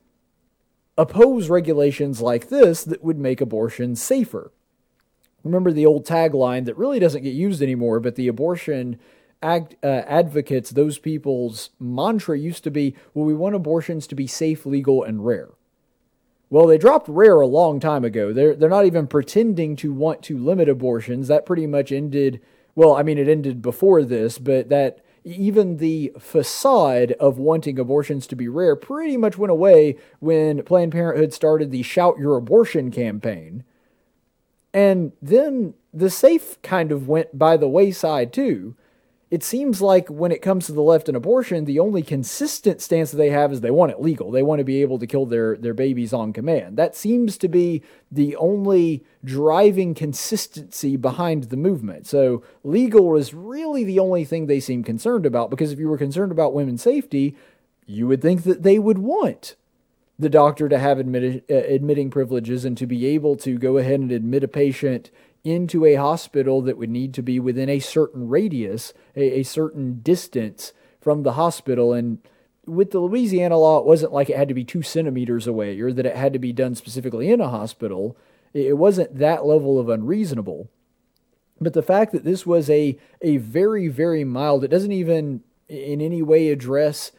oppose regulations like this that would make abortion safer. Remember the old tagline that really doesn't get used anymore, but the abortion ag- uh, advocates, those people's mantra used to be, well, we want abortions to be safe, legal, and rare. Well, they dropped rare a long time ago. They're, they're not even pretending to want to limit abortions. That pretty much ended, well, I mean, it ended before this, but that even the facade of wanting abortions to be rare pretty much went away when Planned Parenthood started the Shout Your Abortion campaign. And then the safe kind of went by the wayside too it seems like when it comes to the left and abortion, the only consistent stance that they have is they want it legal. They want to be able to kill their, their babies on command. That seems to be the only driving consistency behind the movement. So legal is really the only thing they seem concerned about because if you were concerned about women's safety, you would think that they would want the doctor to have admit, uh, admitting privileges and to be able to go ahead and admit a patient into a hospital that would need to be within a certain radius, a, a certain distance from the hospital. And with the Louisiana law, it wasn't like it had to be two centimeters away or that it had to be done specifically in a hospital. It wasn't that level of unreasonable. But the fact that this was a, a very, very mild, it doesn't even in any way address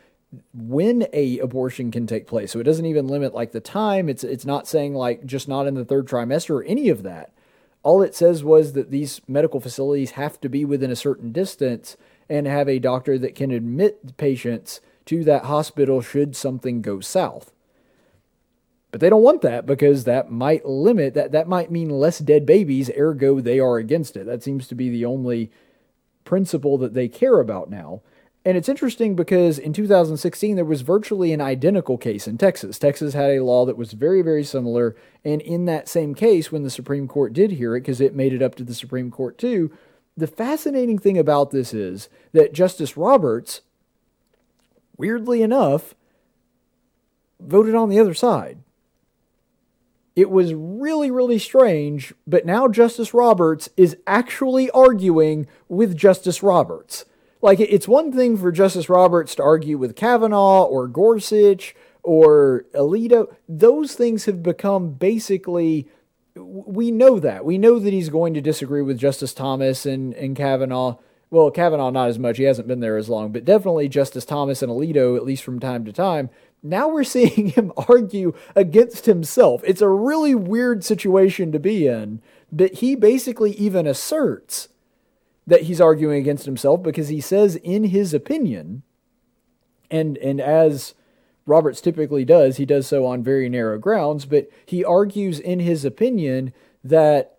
when a abortion can take place. So it doesn't even limit like the time. It's it's not saying like just not in the third trimester or any of that. All it says was that these medical facilities have to be within a certain distance and have a doctor that can admit patients to that hospital should something go south. But they don't want that because that might limit that that might mean less dead babies, ergo they are against it. That seems to be the only principle that they care about now. And it's interesting because in 2016, there was virtually an identical case in Texas. Texas had a law that was very, very similar. And in that same case, when the Supreme Court did hear it, because it made it up to the Supreme Court too, the fascinating thing about this is that Justice Roberts, weirdly enough, voted on the other side. It was really, really strange, but now Justice Roberts is actually arguing with Justice Roberts. Like, it's one thing for Justice Roberts to argue with Kavanaugh or Gorsuch or Alito. Those things have become basically. We know that. We know that he's going to disagree with Justice Thomas and, and Kavanaugh. Well, Kavanaugh, not as much. He hasn't been there as long, but definitely Justice Thomas and Alito, at least from time to time. Now we're seeing him argue against himself. It's a really weird situation to be in, but he basically even asserts that he's arguing against himself because he says in his opinion, and and as Roberts typically does, he does so on very narrow grounds, but he argues in his opinion that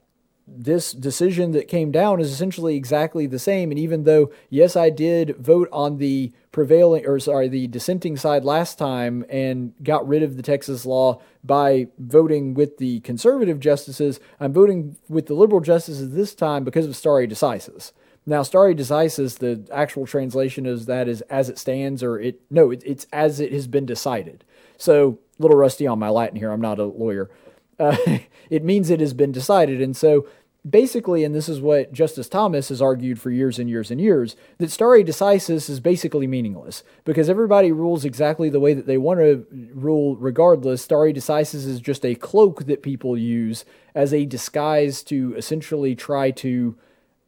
this decision that came down is essentially exactly the same. And even though, yes, I did vote on the prevailing, or sorry, the dissenting side last time and got rid of the Texas law by voting with the conservative justices, I'm voting with the liberal justices this time because of stare decisis. Now, stare decisis, the actual translation is that is as it stands, or it no, it, it's as it has been decided. So, a little rusty on my Latin here. I'm not a lawyer. Uh, it means it has been decided, and so basically, and this is what Justice Thomas has argued for years and years and years, that stare decisis is basically meaningless because everybody rules exactly the way that they want to rule regardless. Stare decisis is just a cloak that people use as a disguise to essentially try to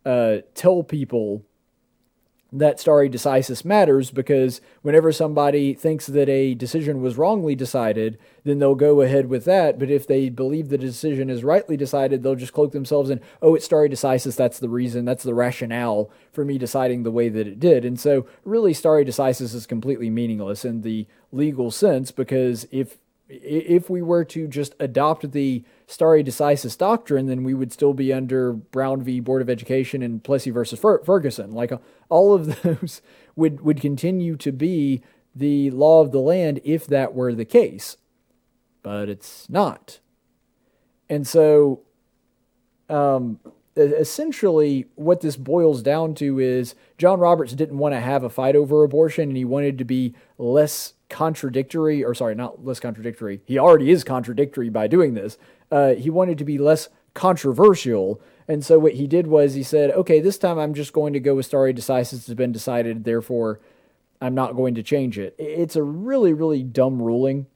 uh, tell people that stare decisis matters because whenever somebody thinks that a decision was wrongly decided, then they'll go ahead with that. But if they believe the decision is rightly decided, they'll just cloak themselves in, oh, it's stare decisis. That's the reason. That's the rationale for me deciding the way that it did. And so, really, stare decisis is completely meaningless in the legal sense because if if we were to just adopt the stare decisis doctrine, then we would still be under Brown v. Board of Education and Plessy versus Fer- Ferguson. Like uh, all of those would would continue to be the law of the land if that were the case, but it's not. And so Um, essentially, what this boils down to is John Roberts didn't want to have a fight over abortion, and he wanted to be less contradictory, or sorry, not less contradictory. He already is contradictory by doing this. Uh, he wanted to be less controversial. And so what he did was he said, okay, this time I'm just going to go with stare decisis has been decided, therefore I'm not going to change it. It's a really, really dumb ruling.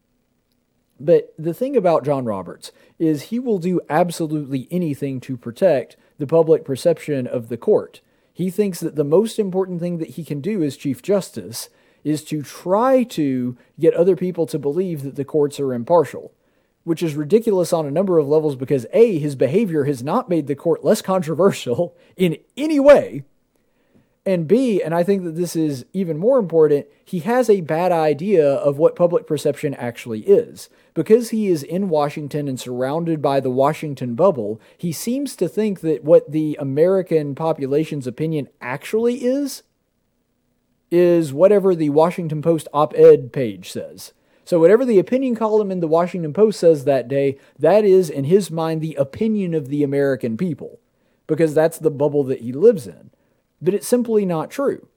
But the thing about John Roberts is he will do absolutely anything to protect the public perception of the court. He thinks that the most important thing that he can do as Chief Justice is to try to get other people to believe that the courts are impartial, which is ridiculous on a number of levels because A, his behavior has not made the court less controversial in any way. And B, and I think that this is even more important, he has a bad idea of what public perception actually is. Because he is in Washington and surrounded by the Washington bubble, he seems to think that what the American population's opinion actually is is whatever the Washington Post op ed page says. So, whatever the opinion column in the Washington Post says that day, that is, in his mind, the opinion of the American people, because that's the bubble that he lives in. But it's simply not true.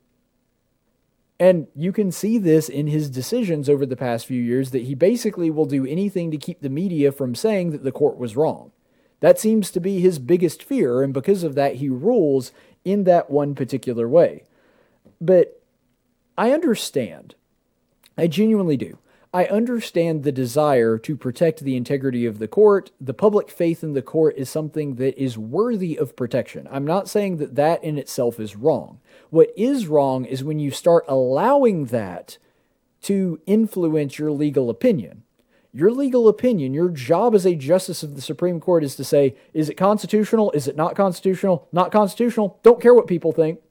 And you can see this in his decisions over the past few years that he basically will do anything to keep the media from saying that the court was wrong. That seems to be his biggest fear, and because of that, he rules in that one particular way. But I understand. I genuinely do. I understand the desire to protect the integrity of the court. The public faith in the court is something that is worthy of protection. I'm not saying that that in itself is wrong. What is wrong is when you start allowing that to influence your legal opinion. Your legal opinion, your job as a justice of the Supreme Court is to say, is it constitutional? Is it not constitutional? Not constitutional. Don't care what people think.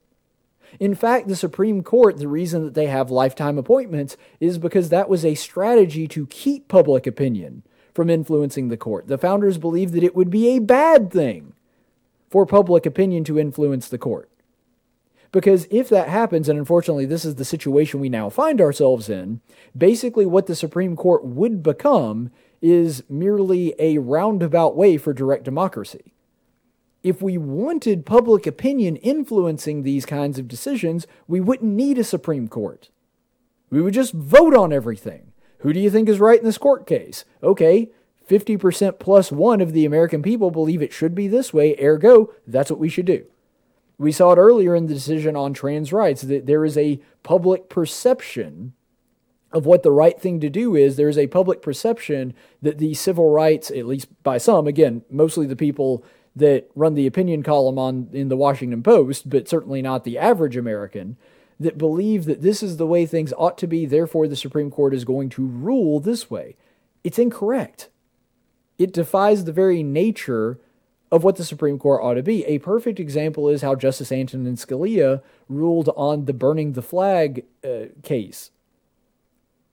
In fact, the Supreme Court, the reason that they have lifetime appointments is because that was a strategy to keep public opinion from influencing the court. The founders believed that it would be a bad thing for public opinion to influence the court. Because if that happens, and unfortunately this is the situation we now find ourselves in, basically what the Supreme Court would become is merely a roundabout way for direct democracy if we wanted public opinion influencing these kinds of decisions, we wouldn't need a Supreme Court. We would just vote on everything. Who do you think is right in this court case? Okay, 50% plus one of the American people believe it should be this way, ergo, that's what we should do. We saw it earlier in the decision on trans rights that there is a public perception of what the right thing to do is. There is a public perception that the civil rights, at least by some, again, mostly the people that run the opinion column on in the Washington Post, but certainly not the average American, that believe that this is the way things ought to be, therefore the Supreme Court is going to rule this way. It's incorrect. It defies the very nature of what the Supreme Court ought to be. A perfect example is how Justice Antonin Scalia ruled on the burning the flag uh, case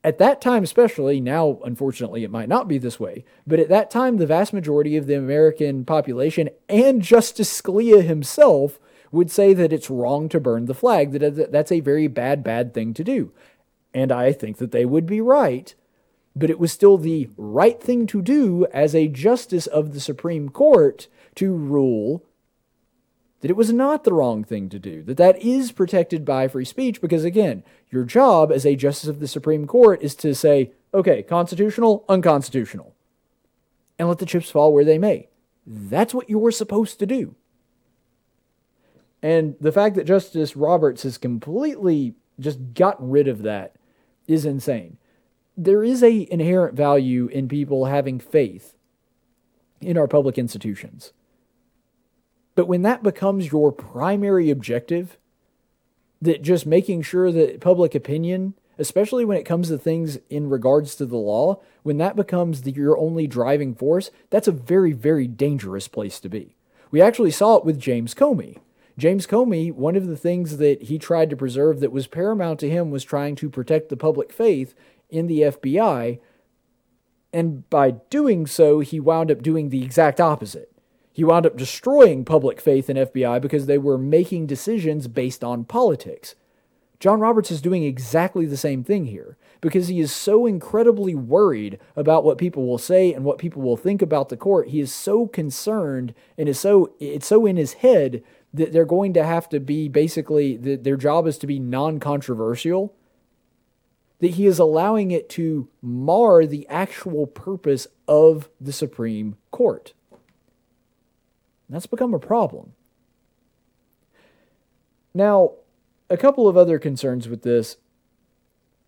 at that time, especially, now unfortunately it might not be this way, but at that time, the vast majority of the American population and Justice Scalia himself would say that it's wrong to burn the flag, that that's a very bad, bad thing to do. And I think that they would be right, but it was still the right thing to do as a justice of the Supreme Court to rule that it was not the wrong thing to do, that that is protected by free speech, because again, your job as a justice of the Supreme Court is to say, okay, constitutional, unconstitutional, and let the chips fall where they may. That's what you're supposed to do. And the fact that Justice Roberts has completely just gotten rid of that is insane. There is a inherent value in people having faith in our public institutions. But when that becomes your primary objective, that just making sure that public opinion, especially when it comes to things in regards to the law, when that becomes the, your only driving force, that's a very, very dangerous place to be. We actually saw it with James Comey. James Comey, one of the things that he tried to preserve that was paramount to him was trying to protect the public faith in the FBI. And by doing so, he wound up doing the exact opposite. He wound up destroying public faith in FBI because they were making decisions based on politics. John Roberts is doing exactly the same thing here because he is so incredibly worried about what people will say and what people will think about the court. He is so concerned and is so it's so in his head that they're going to have to be basically that their job is to be non-controversial that he is allowing it to mar the actual purpose of the Supreme Court. That's become a problem. Now, a couple of other concerns with this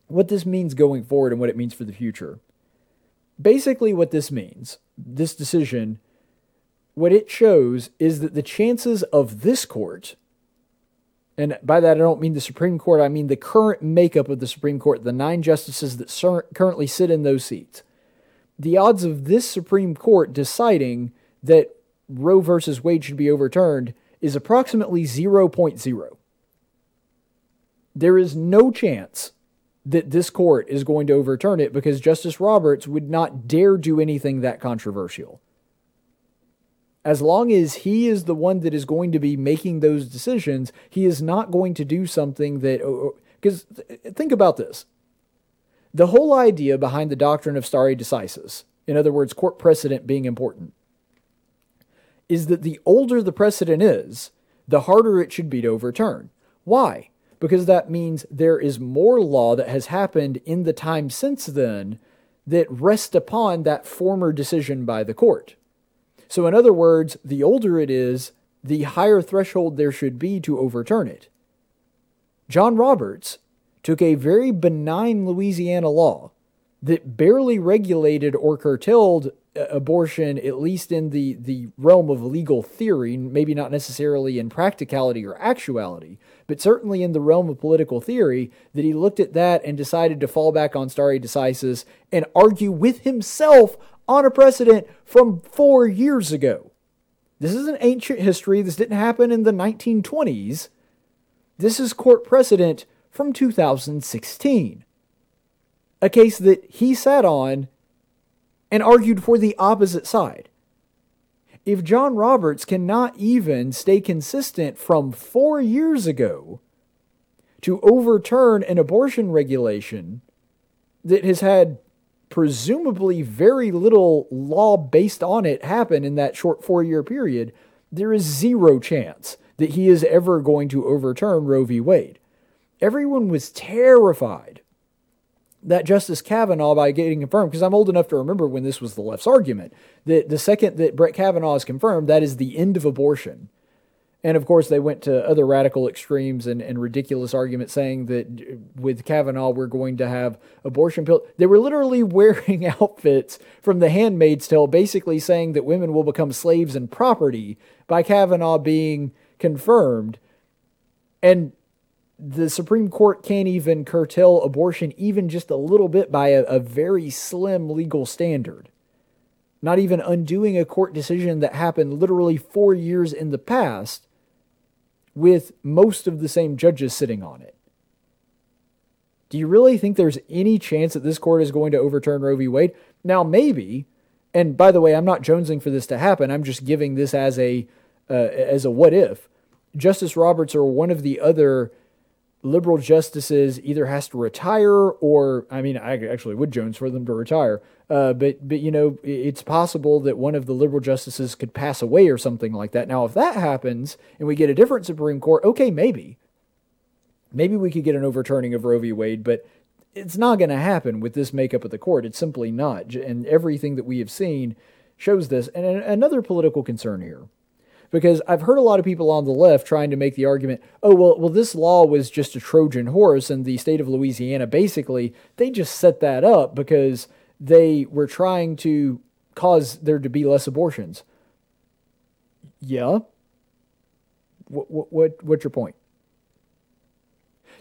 what this means going forward and what it means for the future. Basically, what this means, this decision, what it shows is that the chances of this court, and by that I don't mean the Supreme Court, I mean the current makeup of the Supreme Court, the nine justices that sur- currently sit in those seats. The odds of this Supreme Court deciding that Roe versus Wade should be overturned is approximately 0.0. There is no chance that this court is going to overturn it because Justice Roberts would not dare do anything that controversial. As long as he is the one that is going to be making those decisions, he is not going to do something that. Because oh, oh, think about this. The whole idea behind the doctrine of stare decisis, in other words, court precedent being important, is that the older the precedent is, the harder it should be to overturn. Why? because that means there is more law that has happened in the time since then that rest upon that former decision by the court. So, in other words, the older it is, the higher threshold there should be to overturn it. John Roberts took a very benign Louisiana law that barely regulated or curtailed Uh, abortion, at least in the, the realm of legal theory, maybe not necessarily in practicality or actuality, but certainly in the realm of political theory, that he looked at that and decided to fall back on stare decisis and argue with himself on a precedent from four years ago. This is an ancient history. This didn't happen in the 1920s. This is court precedent from 2016. A case that he sat on and argued for the opposite side. If John Roberts cannot even stay consistent from four years ago to overturn an abortion regulation that has had presumably very little law based on it happen in that short four year period, there is zero chance that he is ever going to overturn Roe v. Wade. Everyone was terrified that Justice Kavanaugh by getting confirmed, because I'm old enough to remember when this was the left's argument, that the second that Brett Kavanaugh is confirmed, that is the end of abortion. And of course, they went to other radical extremes and, and ridiculous arguments saying that uh, with Kavanaugh, we're going to have abortion pills. They were literally wearing outfits from The Handmaid's Tale, basically saying that women will become slaves and property by Kavanaugh being confirmed. And the Supreme Court can't even curtail abortion even just a little bit by a, a, very slim legal standard. Not even undoing a court decision that happened literally four years in the past with most of the same judges sitting on it. Do you really think there's any chance that this court is going to overturn Roe v. Wade? Now, maybe. And by the way, I'm not jonesing for this to happen. I'm just giving this as a uh, as a what if. Justice Roberts or one of the other liberal justices either has to retire or I mean I actually would Jones for them to retire. Uh, but but you know it's possible that one of the liberal justices could pass away or something like that. Now if that happens and we get a different Supreme Court, okay, maybe. Maybe we could get an overturning of Roe v. Wade, but it's not going to happen with this makeup of the court. It's simply not. And everything that we have seen shows this. And another political concern here because I've heard a lot of people on the left trying to make the argument, oh well, well this law was just a Trojan horse, and the state of Louisiana basically they just set that up because they were trying to cause there to be less abortions. Yeah. What what, what what's your point?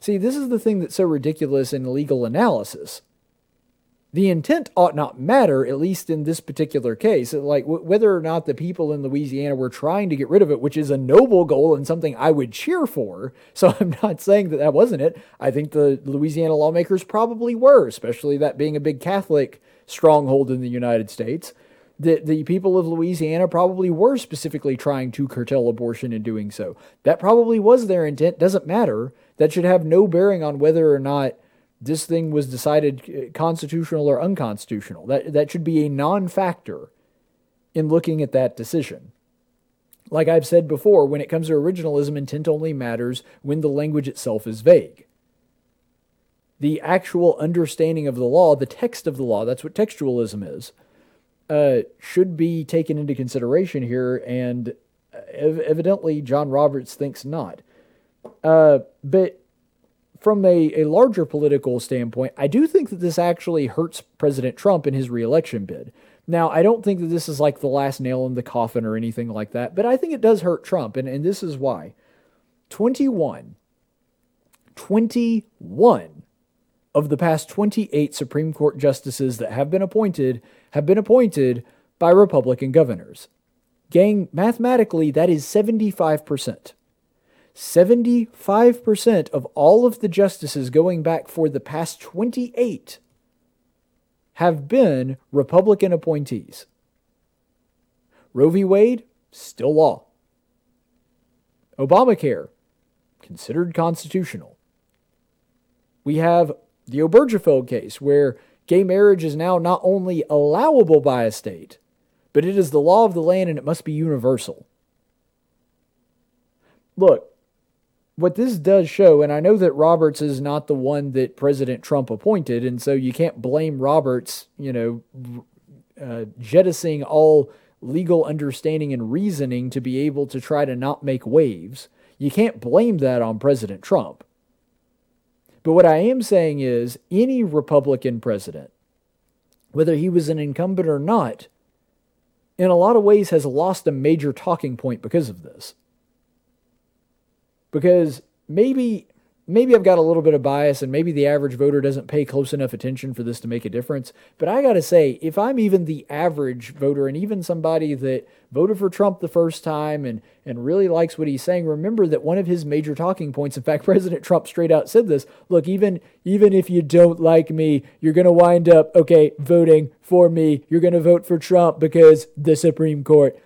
See, this is the thing that's so ridiculous in legal analysis the intent ought not matter, at least in this particular case. Like w- whether or not the people in Louisiana were trying to get rid of it, which is a noble goal and something I would cheer for. So I'm not saying that that wasn't it. I think the Louisiana lawmakers probably were, especially that being a big Catholic stronghold in the United States. that the people of Louisiana probably were specifically trying to curtail abortion in doing so. That probably was their intent. Doesn't matter. That should have no bearing on whether or not this thing was decided uh, constitutional or unconstitutional. That that should be a non-factor in looking at that decision. Like I've said before, when it comes to originalism, intent only matters when the language itself is vague. The actual understanding of the law, the text of the law, that's what textualism is, uh, should be taken into consideration here, and ev- evidently John Roberts thinks not. Uh, but from a, a larger political standpoint, I do think that this actually hurts President Trump in his reelection bid. Now, I don't think that this is like the last nail in the coffin or anything like that, but I think it does hurt Trump, and, and this is why. 21, 21 of the past 28 Supreme Court justices that have been appointed have been appointed by Republican governors. Gang, mathematically, that is 75%. 75% of all of the justices going back for the past 28 have been Republican appointees. Roe v. Wade, still law. Obamacare, considered constitutional. We have the Obergefell case, where gay marriage is now not only allowable by a state, but it is the law of the land and it must be universal. Look, what this does show, and I know that Roberts is not the one that President Trump appointed, and so you can't blame Roberts, you know, uh, jettisoning all legal understanding and reasoning to be able to try to not make waves. You can't blame that on President Trump. But what I am saying is any Republican president, whether he was an incumbent or not, in a lot of ways has lost a major talking point because of this because maybe maybe I've got a little bit of bias and maybe the average voter doesn't pay close enough attention for this to make a difference. But I got to say, if I'm even the average voter and even somebody that voted for Trump the first time and, and really likes what he's saying, remember that one of his major talking points, in fact, President Trump straight out said this look, even, even if you don't like me, you're going to wind up, okay, voting for me. You're going to vote for Trump because the Supreme Court.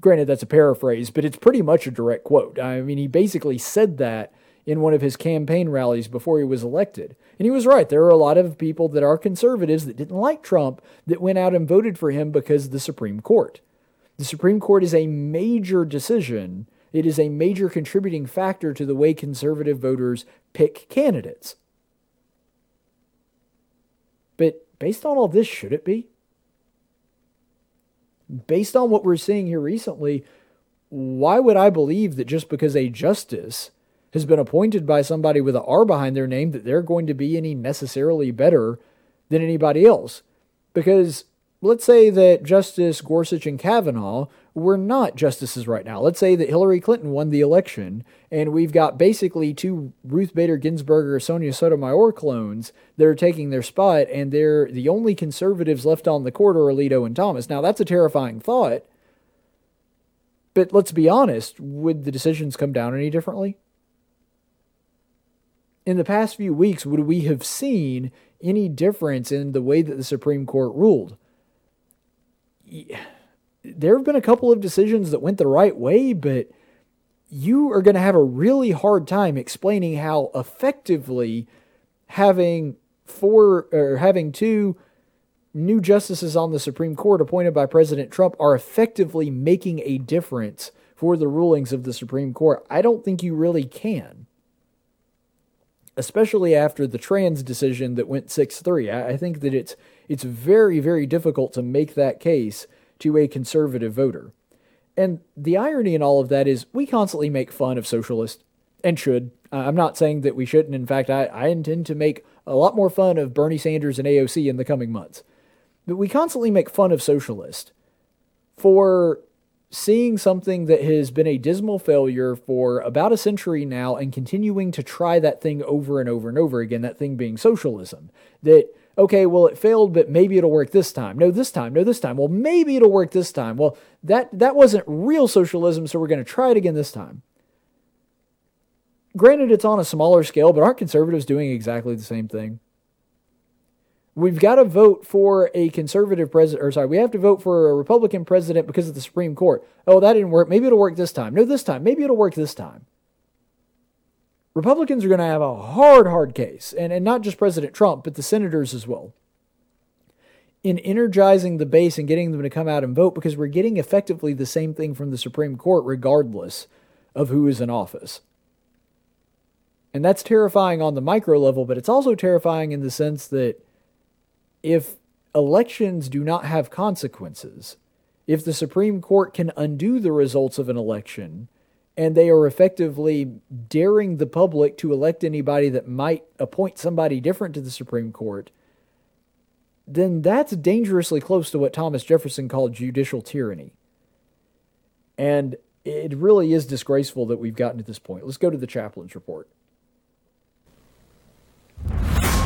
Granted, that's a paraphrase, but it's pretty much a direct quote. I mean, he basically said that in one of his campaign rallies before he was elected. And he was right. There are a lot of people that are conservatives that didn't like Trump that went out and voted for him because of the Supreme Court. The Supreme Court is a major decision. It is a major contributing factor to the way conservative voters pick candidates. But based on all this, should it be? Based on what we're seeing here recently, why would I believe that just because a justice has been appointed by somebody with an R behind their name that they're going to be any necessarily better than anybody else? Because let's say that Justice Gorsuch and Kavanaugh were not justices right now. Let's say that Hillary Clinton won the election, and we've got basically two Ruth Bader Ginsburg or Sonia Sotomayor clones that are taking their spot, and they're the only conservatives left on the court are Alito and Thomas. Now, that's a terrifying thought, but let's be honest would the decisions come down any differently? In the past few weeks, would we have seen any difference in the way that the Supreme Court ruled? Yeah there have been a couple of decisions that went the right way, but you are going to have a really hard time explaining how effectively having four or having two new justices on the Supreme Court appointed by President Trump are effectively making a difference for the rulings of the Supreme Court. I don't think you really can. Especially after the trans decision that went 6 3. I think that it's it's very, very difficult to make that case to a conservative voter. And the irony in all of that is we constantly make fun of socialists and should. I'm not saying that we shouldn't. In fact, I, I intend to make a lot more fun of Bernie Sanders and AOC in the coming months. But we constantly make fun of socialists for seeing something that has been a dismal failure for about a century now and continuing to try that thing over and over and over again, that thing being socialism. That okay, well, it failed, but maybe it'll work this time. No, this time. No, this time. Well, maybe it'll work this time. Well, that, that wasn't real socialism, so we're going to try it again this time. Granted, it's on a smaller scale, but aren't conservatives doing exactly the same thing? We've got to vote for a conservative president, or sorry, we have to vote for a Republican president because of the Supreme Court. Oh, that didn't work. Maybe it'll work this time. No, this time. Maybe it'll work this time. Republicans are going to have a hard, hard case, and, and not just President Trump, but the senators as well, in energizing the base and getting them to come out and vote because we're getting effectively the same thing from the Supreme Court, regardless of who is in office. And that's terrifying on the micro level, but it's also terrifying in the sense that if elections do not have consequences, if the Supreme Court can undo the results of an election, and they are effectively daring the public to elect anybody that might appoint somebody different to the Supreme Court, then that's dangerously close to what Thomas Jefferson called judicial tyranny. And it really is disgraceful that we've gotten to this point. Let's go to the chaplain's report.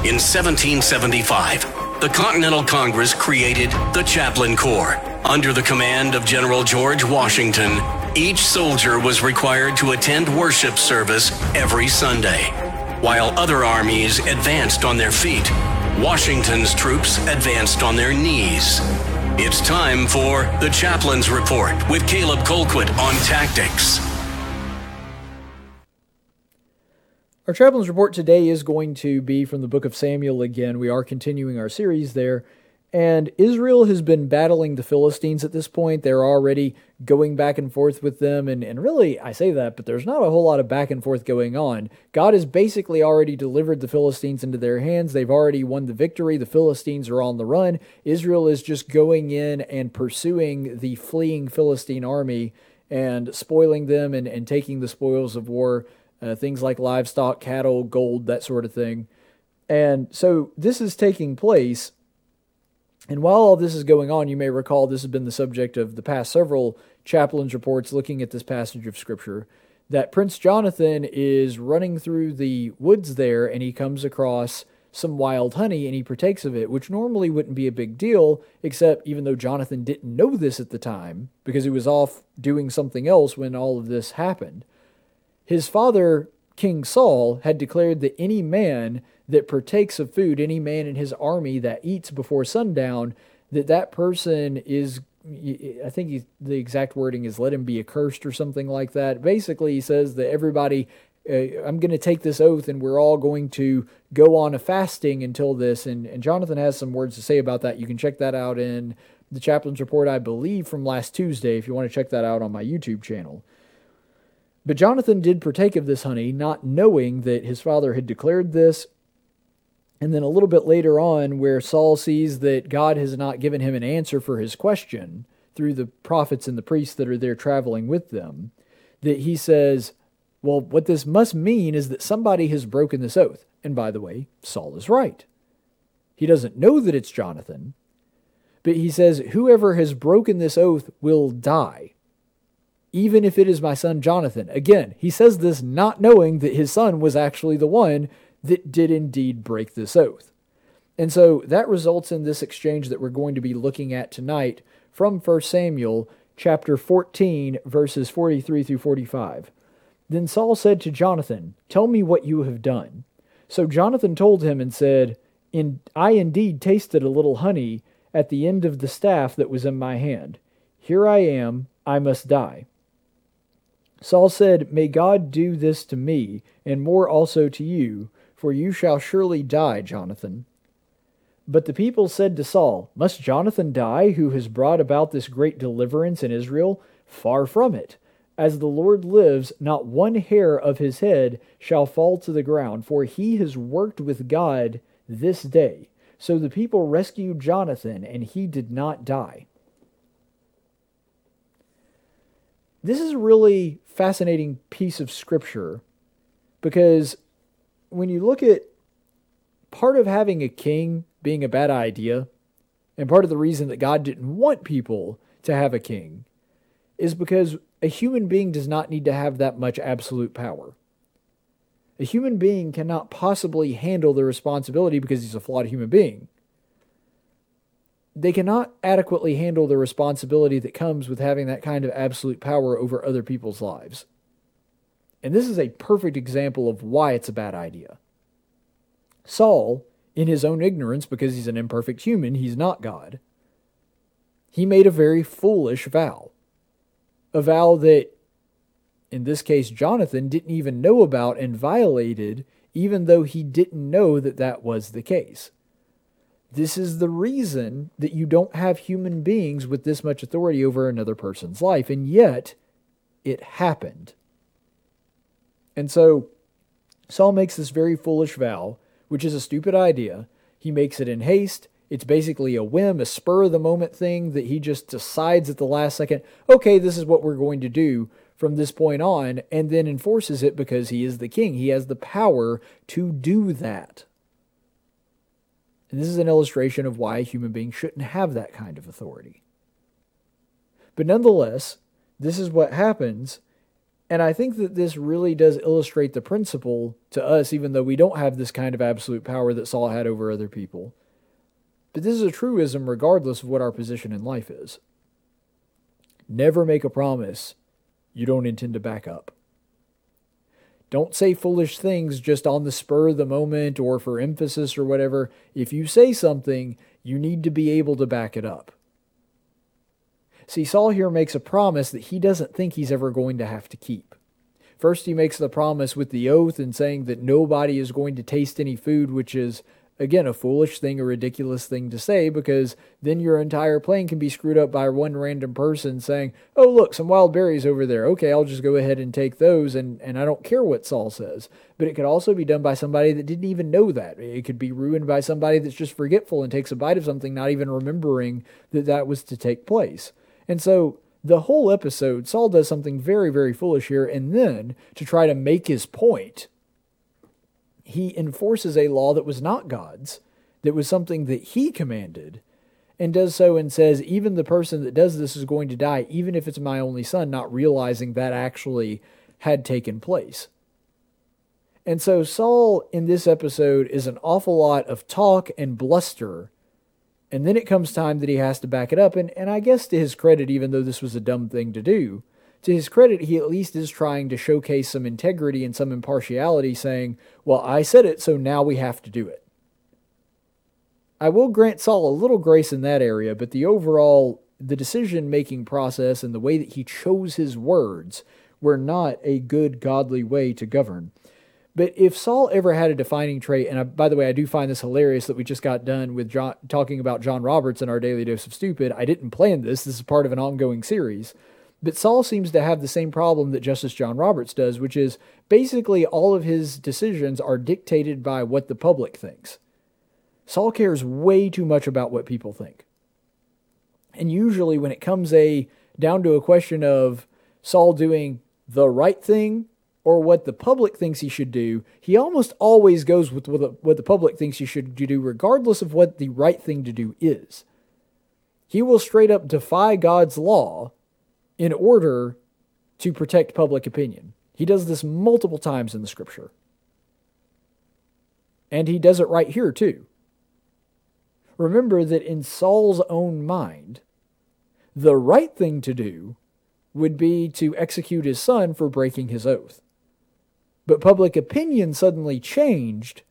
In 1775, the Continental Congress created the Chaplain Corps. Under the command of General George Washington, each soldier was required to attend worship service every Sunday. While other armies advanced on their feet, Washington's troops advanced on their knees. It's time for the Chaplain's Report with Caleb Colquitt on tactics. Our chaplain's report today is going to be from the book of Samuel again. We are continuing our series there. And Israel has been battling the Philistines at this point. They're already going back and forth with them. And, and really, I say that, but there's not a whole lot of back and forth going on. God has basically already delivered the Philistines into their hands. They've already won the victory. The Philistines are on the run. Israel is just going in and pursuing the fleeing Philistine army and spoiling them and, and taking the spoils of war uh, things like livestock, cattle, gold, that sort of thing. And so this is taking place. And while all this is going on, you may recall this has been the subject of the past several chaplains' reports looking at this passage of Scripture. That Prince Jonathan is running through the woods there and he comes across some wild honey and he partakes of it, which normally wouldn't be a big deal, except even though Jonathan didn't know this at the time because he was off doing something else when all of this happened. His father, King Saul, had declared that any man that partakes of food, any man in his army that eats before sundown, that that person is I think he, the exact wording is let him be accursed or something like that. Basically, he says that everybody, uh, I'm going to take this oath and we're all going to go on a fasting until this. And, and Jonathan has some words to say about that. You can check that out in the chaplain's report, I believe, from last Tuesday, if you want to check that out on my YouTube channel. But Jonathan did partake of this honey, not knowing that his father had declared this. And then a little bit later on, where Saul sees that God has not given him an answer for his question through the prophets and the priests that are there traveling with them, that he says, Well, what this must mean is that somebody has broken this oath. And by the way, Saul is right. He doesn't know that it's Jonathan, but he says, Whoever has broken this oath will die even if it is my son Jonathan. Again, he says this not knowing that his son was actually the one that did indeed break this oath. And so that results in this exchange that we're going to be looking at tonight from 1 Samuel chapter 14 verses 43 through 45. Then Saul said to Jonathan, "Tell me what you have done." So Jonathan told him and said, in, I indeed tasted a little honey at the end of the staff that was in my hand. Here I am, I must die. Saul said, May God do this to me, and more also to you, for you shall surely die, Jonathan. But the people said to Saul, Must Jonathan die, who has brought about this great deliverance in Israel? Far from it. As the Lord lives, not one hair of his head shall fall to the ground, for he has worked with God this day. So the people rescued Jonathan, and he did not die. This is a really fascinating piece of scripture because when you look at part of having a king being a bad idea, and part of the reason that God didn't want people to have a king, is because a human being does not need to have that much absolute power. A human being cannot possibly handle the responsibility because he's a flawed human being they cannot adequately handle the responsibility that comes with having that kind of absolute power over other people's lives. And this is a perfect example of why it's a bad idea. Saul in his own ignorance, because he's an imperfect human, he's not God. He made a very foolish vow. A vow that, in this case, Jonathan didn't even know about and violated, even though he didn't know that that was the case. This is the reason that you don't have human beings with this much authority over another person's life, and yet it happened. And so Saul makes this very foolish vow, which is a stupid idea. He makes it in haste. It's basically a whim, a spur of the moment thing that he just decides at the last second, okay, this is what we're going to do from this point on, and then enforces it because he is the king. He has the power to do that. And this is an illustration of why a human being shouldn't have that kind of authority. But nonetheless, this is what happens. And I think that this really does illustrate the principle to us, even though we don't have this kind of absolute power that Saul had over other people. But this is a truism regardless of what our position in life is. Never make a promise you don't intend to back up. Don't say foolish things just on the spur of the moment or for emphasis or whatever. If you say something, you need to be able to back it up. See, Saul here makes a promise that he doesn't think he's ever going to have to keep. First, he makes the promise with the oath and saying that nobody is going to taste any food, which is, again, a foolish thing, a ridiculous thing to say, because then your entire plan can be screwed up by one random person saying, Oh, look, some wild berries over there. Okay, I'll just go ahead and take those, and, and I don't care what Saul says. But it could also be done by somebody that didn't even know that. It could be ruined by somebody that's just forgetful and takes a bite of something, not even remembering that that was to take place. And so the whole episode, Saul does something very, very foolish here. And then to try to make his point, he enforces a law that was not God's, that was something that he commanded, and does so and says, even the person that does this is going to die, even if it's my only son, not realizing that actually had taken place. And so Saul in this episode is an awful lot of talk and bluster and then it comes time that he has to back it up. And, and I guess to his credit, even though this was a dumb thing to do, to his credit, he at least is trying to showcase some integrity and some impartiality, saying, Well, I said it, so now we have to do it. I will grant Saul a little grace in that area, but the overall, the decision making process and the way that he chose his words were not a good, godly way to govern. But if Saul ever had a defining trait, and I, by the way, I do find this hilarious that we just got done with John, talking about John Roberts in our Daily Dose of Stupid. I didn't plan this, this is part of an ongoing series. But Saul seems to have the same problem that Justice John Roberts does, which is basically all of his decisions are dictated by what the public thinks. Saul cares way too much about what people think. And usually when it comes a down to a question of Saul doing the right thing or what the public thinks he should do, he almost always goes with what the, public thinks he should do, regardless of what the right thing to do is. He will straight up defy God's law in order to protect public opinion. He does this multiple times in the scripture. And he does it right here, too. Remember that in Saul's own mind, the right thing to do would be to execute his son for breaking his oath. But public opinion suddenly changed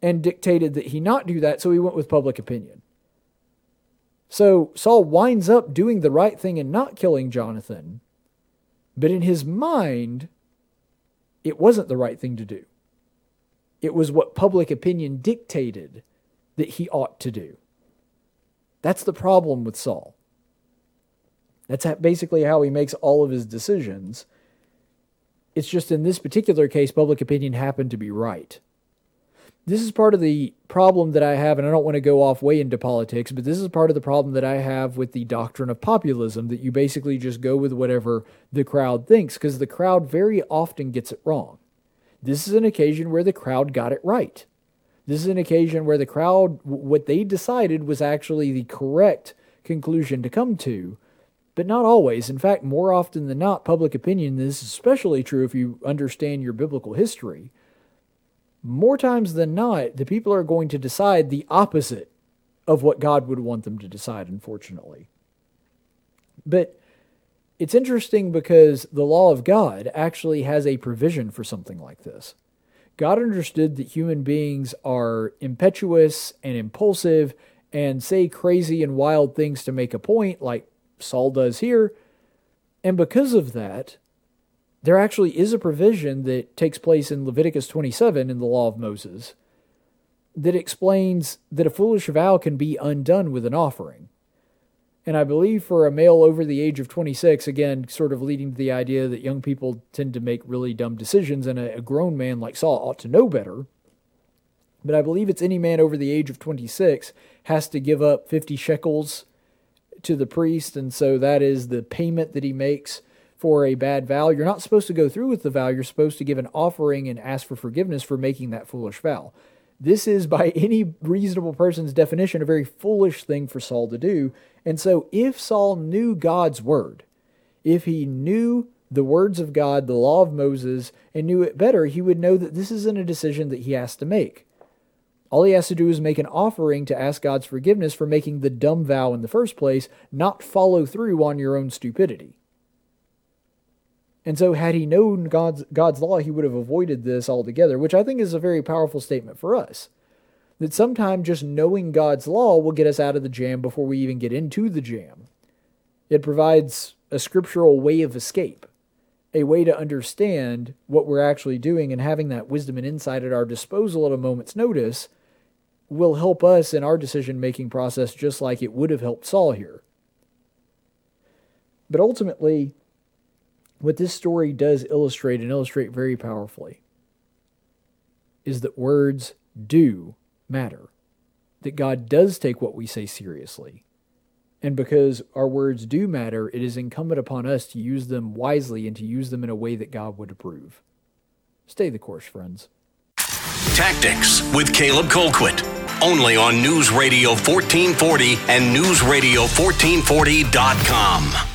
and dictated that he not do that, so he went with public opinion. So Saul winds up doing the right thing and not killing Jonathan, but in his mind, it wasn't the right thing to do. It was what public opinion dictated that he ought to do. That's the problem with Saul. That's basically how he makes all of his decisions. It's just in this particular case, public opinion happened to be right. This is part of the problem that I have, and I don't want to go off way into politics, but this is part of the problem that I have with the doctrine of populism that you basically just go with whatever the crowd thinks, because the crowd very often gets it wrong. This is an occasion where the crowd got it right. This is an occasion where the crowd, what they decided was actually the correct conclusion to come to, but not always. In fact, more often than not, public opinion, this is especially true if you understand your biblical history, more times than not, the people are going to decide the opposite of what God would want them to decide, unfortunately. But it's interesting because the law of God actually has a provision for something like this. God understood that human beings are impetuous and impulsive and say crazy and wild things to make a point, like Saul does here. And because of that, there actually is a provision that takes place in Leviticus 27 in the law of Moses that explains that a foolish vow can be undone with an offering. And I believe for a male over the age of 26, again, sort of leading to the idea that young people tend to make really dumb decisions, and a, a grown man like Saul ought to know better. But I believe it's any man over the age of 26 has to give up 50 shekels to the priest, and so that is the payment that he makes for a bad vow. You're not supposed to go through with the vow, you're supposed to give an offering and ask for forgiveness for making that foolish vow. This is, by any reasonable person's definition, a very foolish thing for Saul to do. And so, if Saul knew God's word, if he knew the words of God, the law of Moses, and knew it better, he would know that this isn't a decision that he has to make. All he has to do is make an offering to ask God's forgiveness for making the dumb vow in the first place, not follow through on your own stupidity. And so, had he known God's, God's law, he would have avoided this altogether, which I think is a very powerful statement for us. That sometimes just knowing God's law will get us out of the jam before we even get into the jam. It provides a scriptural way of escape, a way to understand what we're actually doing, and having that wisdom and insight at our disposal at a moment's notice will help us in our decision making process just like it would have helped Saul here. But ultimately, what this story does illustrate and illustrate very powerfully is that words do matter. That God does take what we say seriously. And because our words do matter, it is incumbent upon us to use them wisely and to use them in a way that God would approve. Stay the course, friends. Tactics with Caleb Colquitt. Only on News Radio 1440 and NewsRadio1440.com.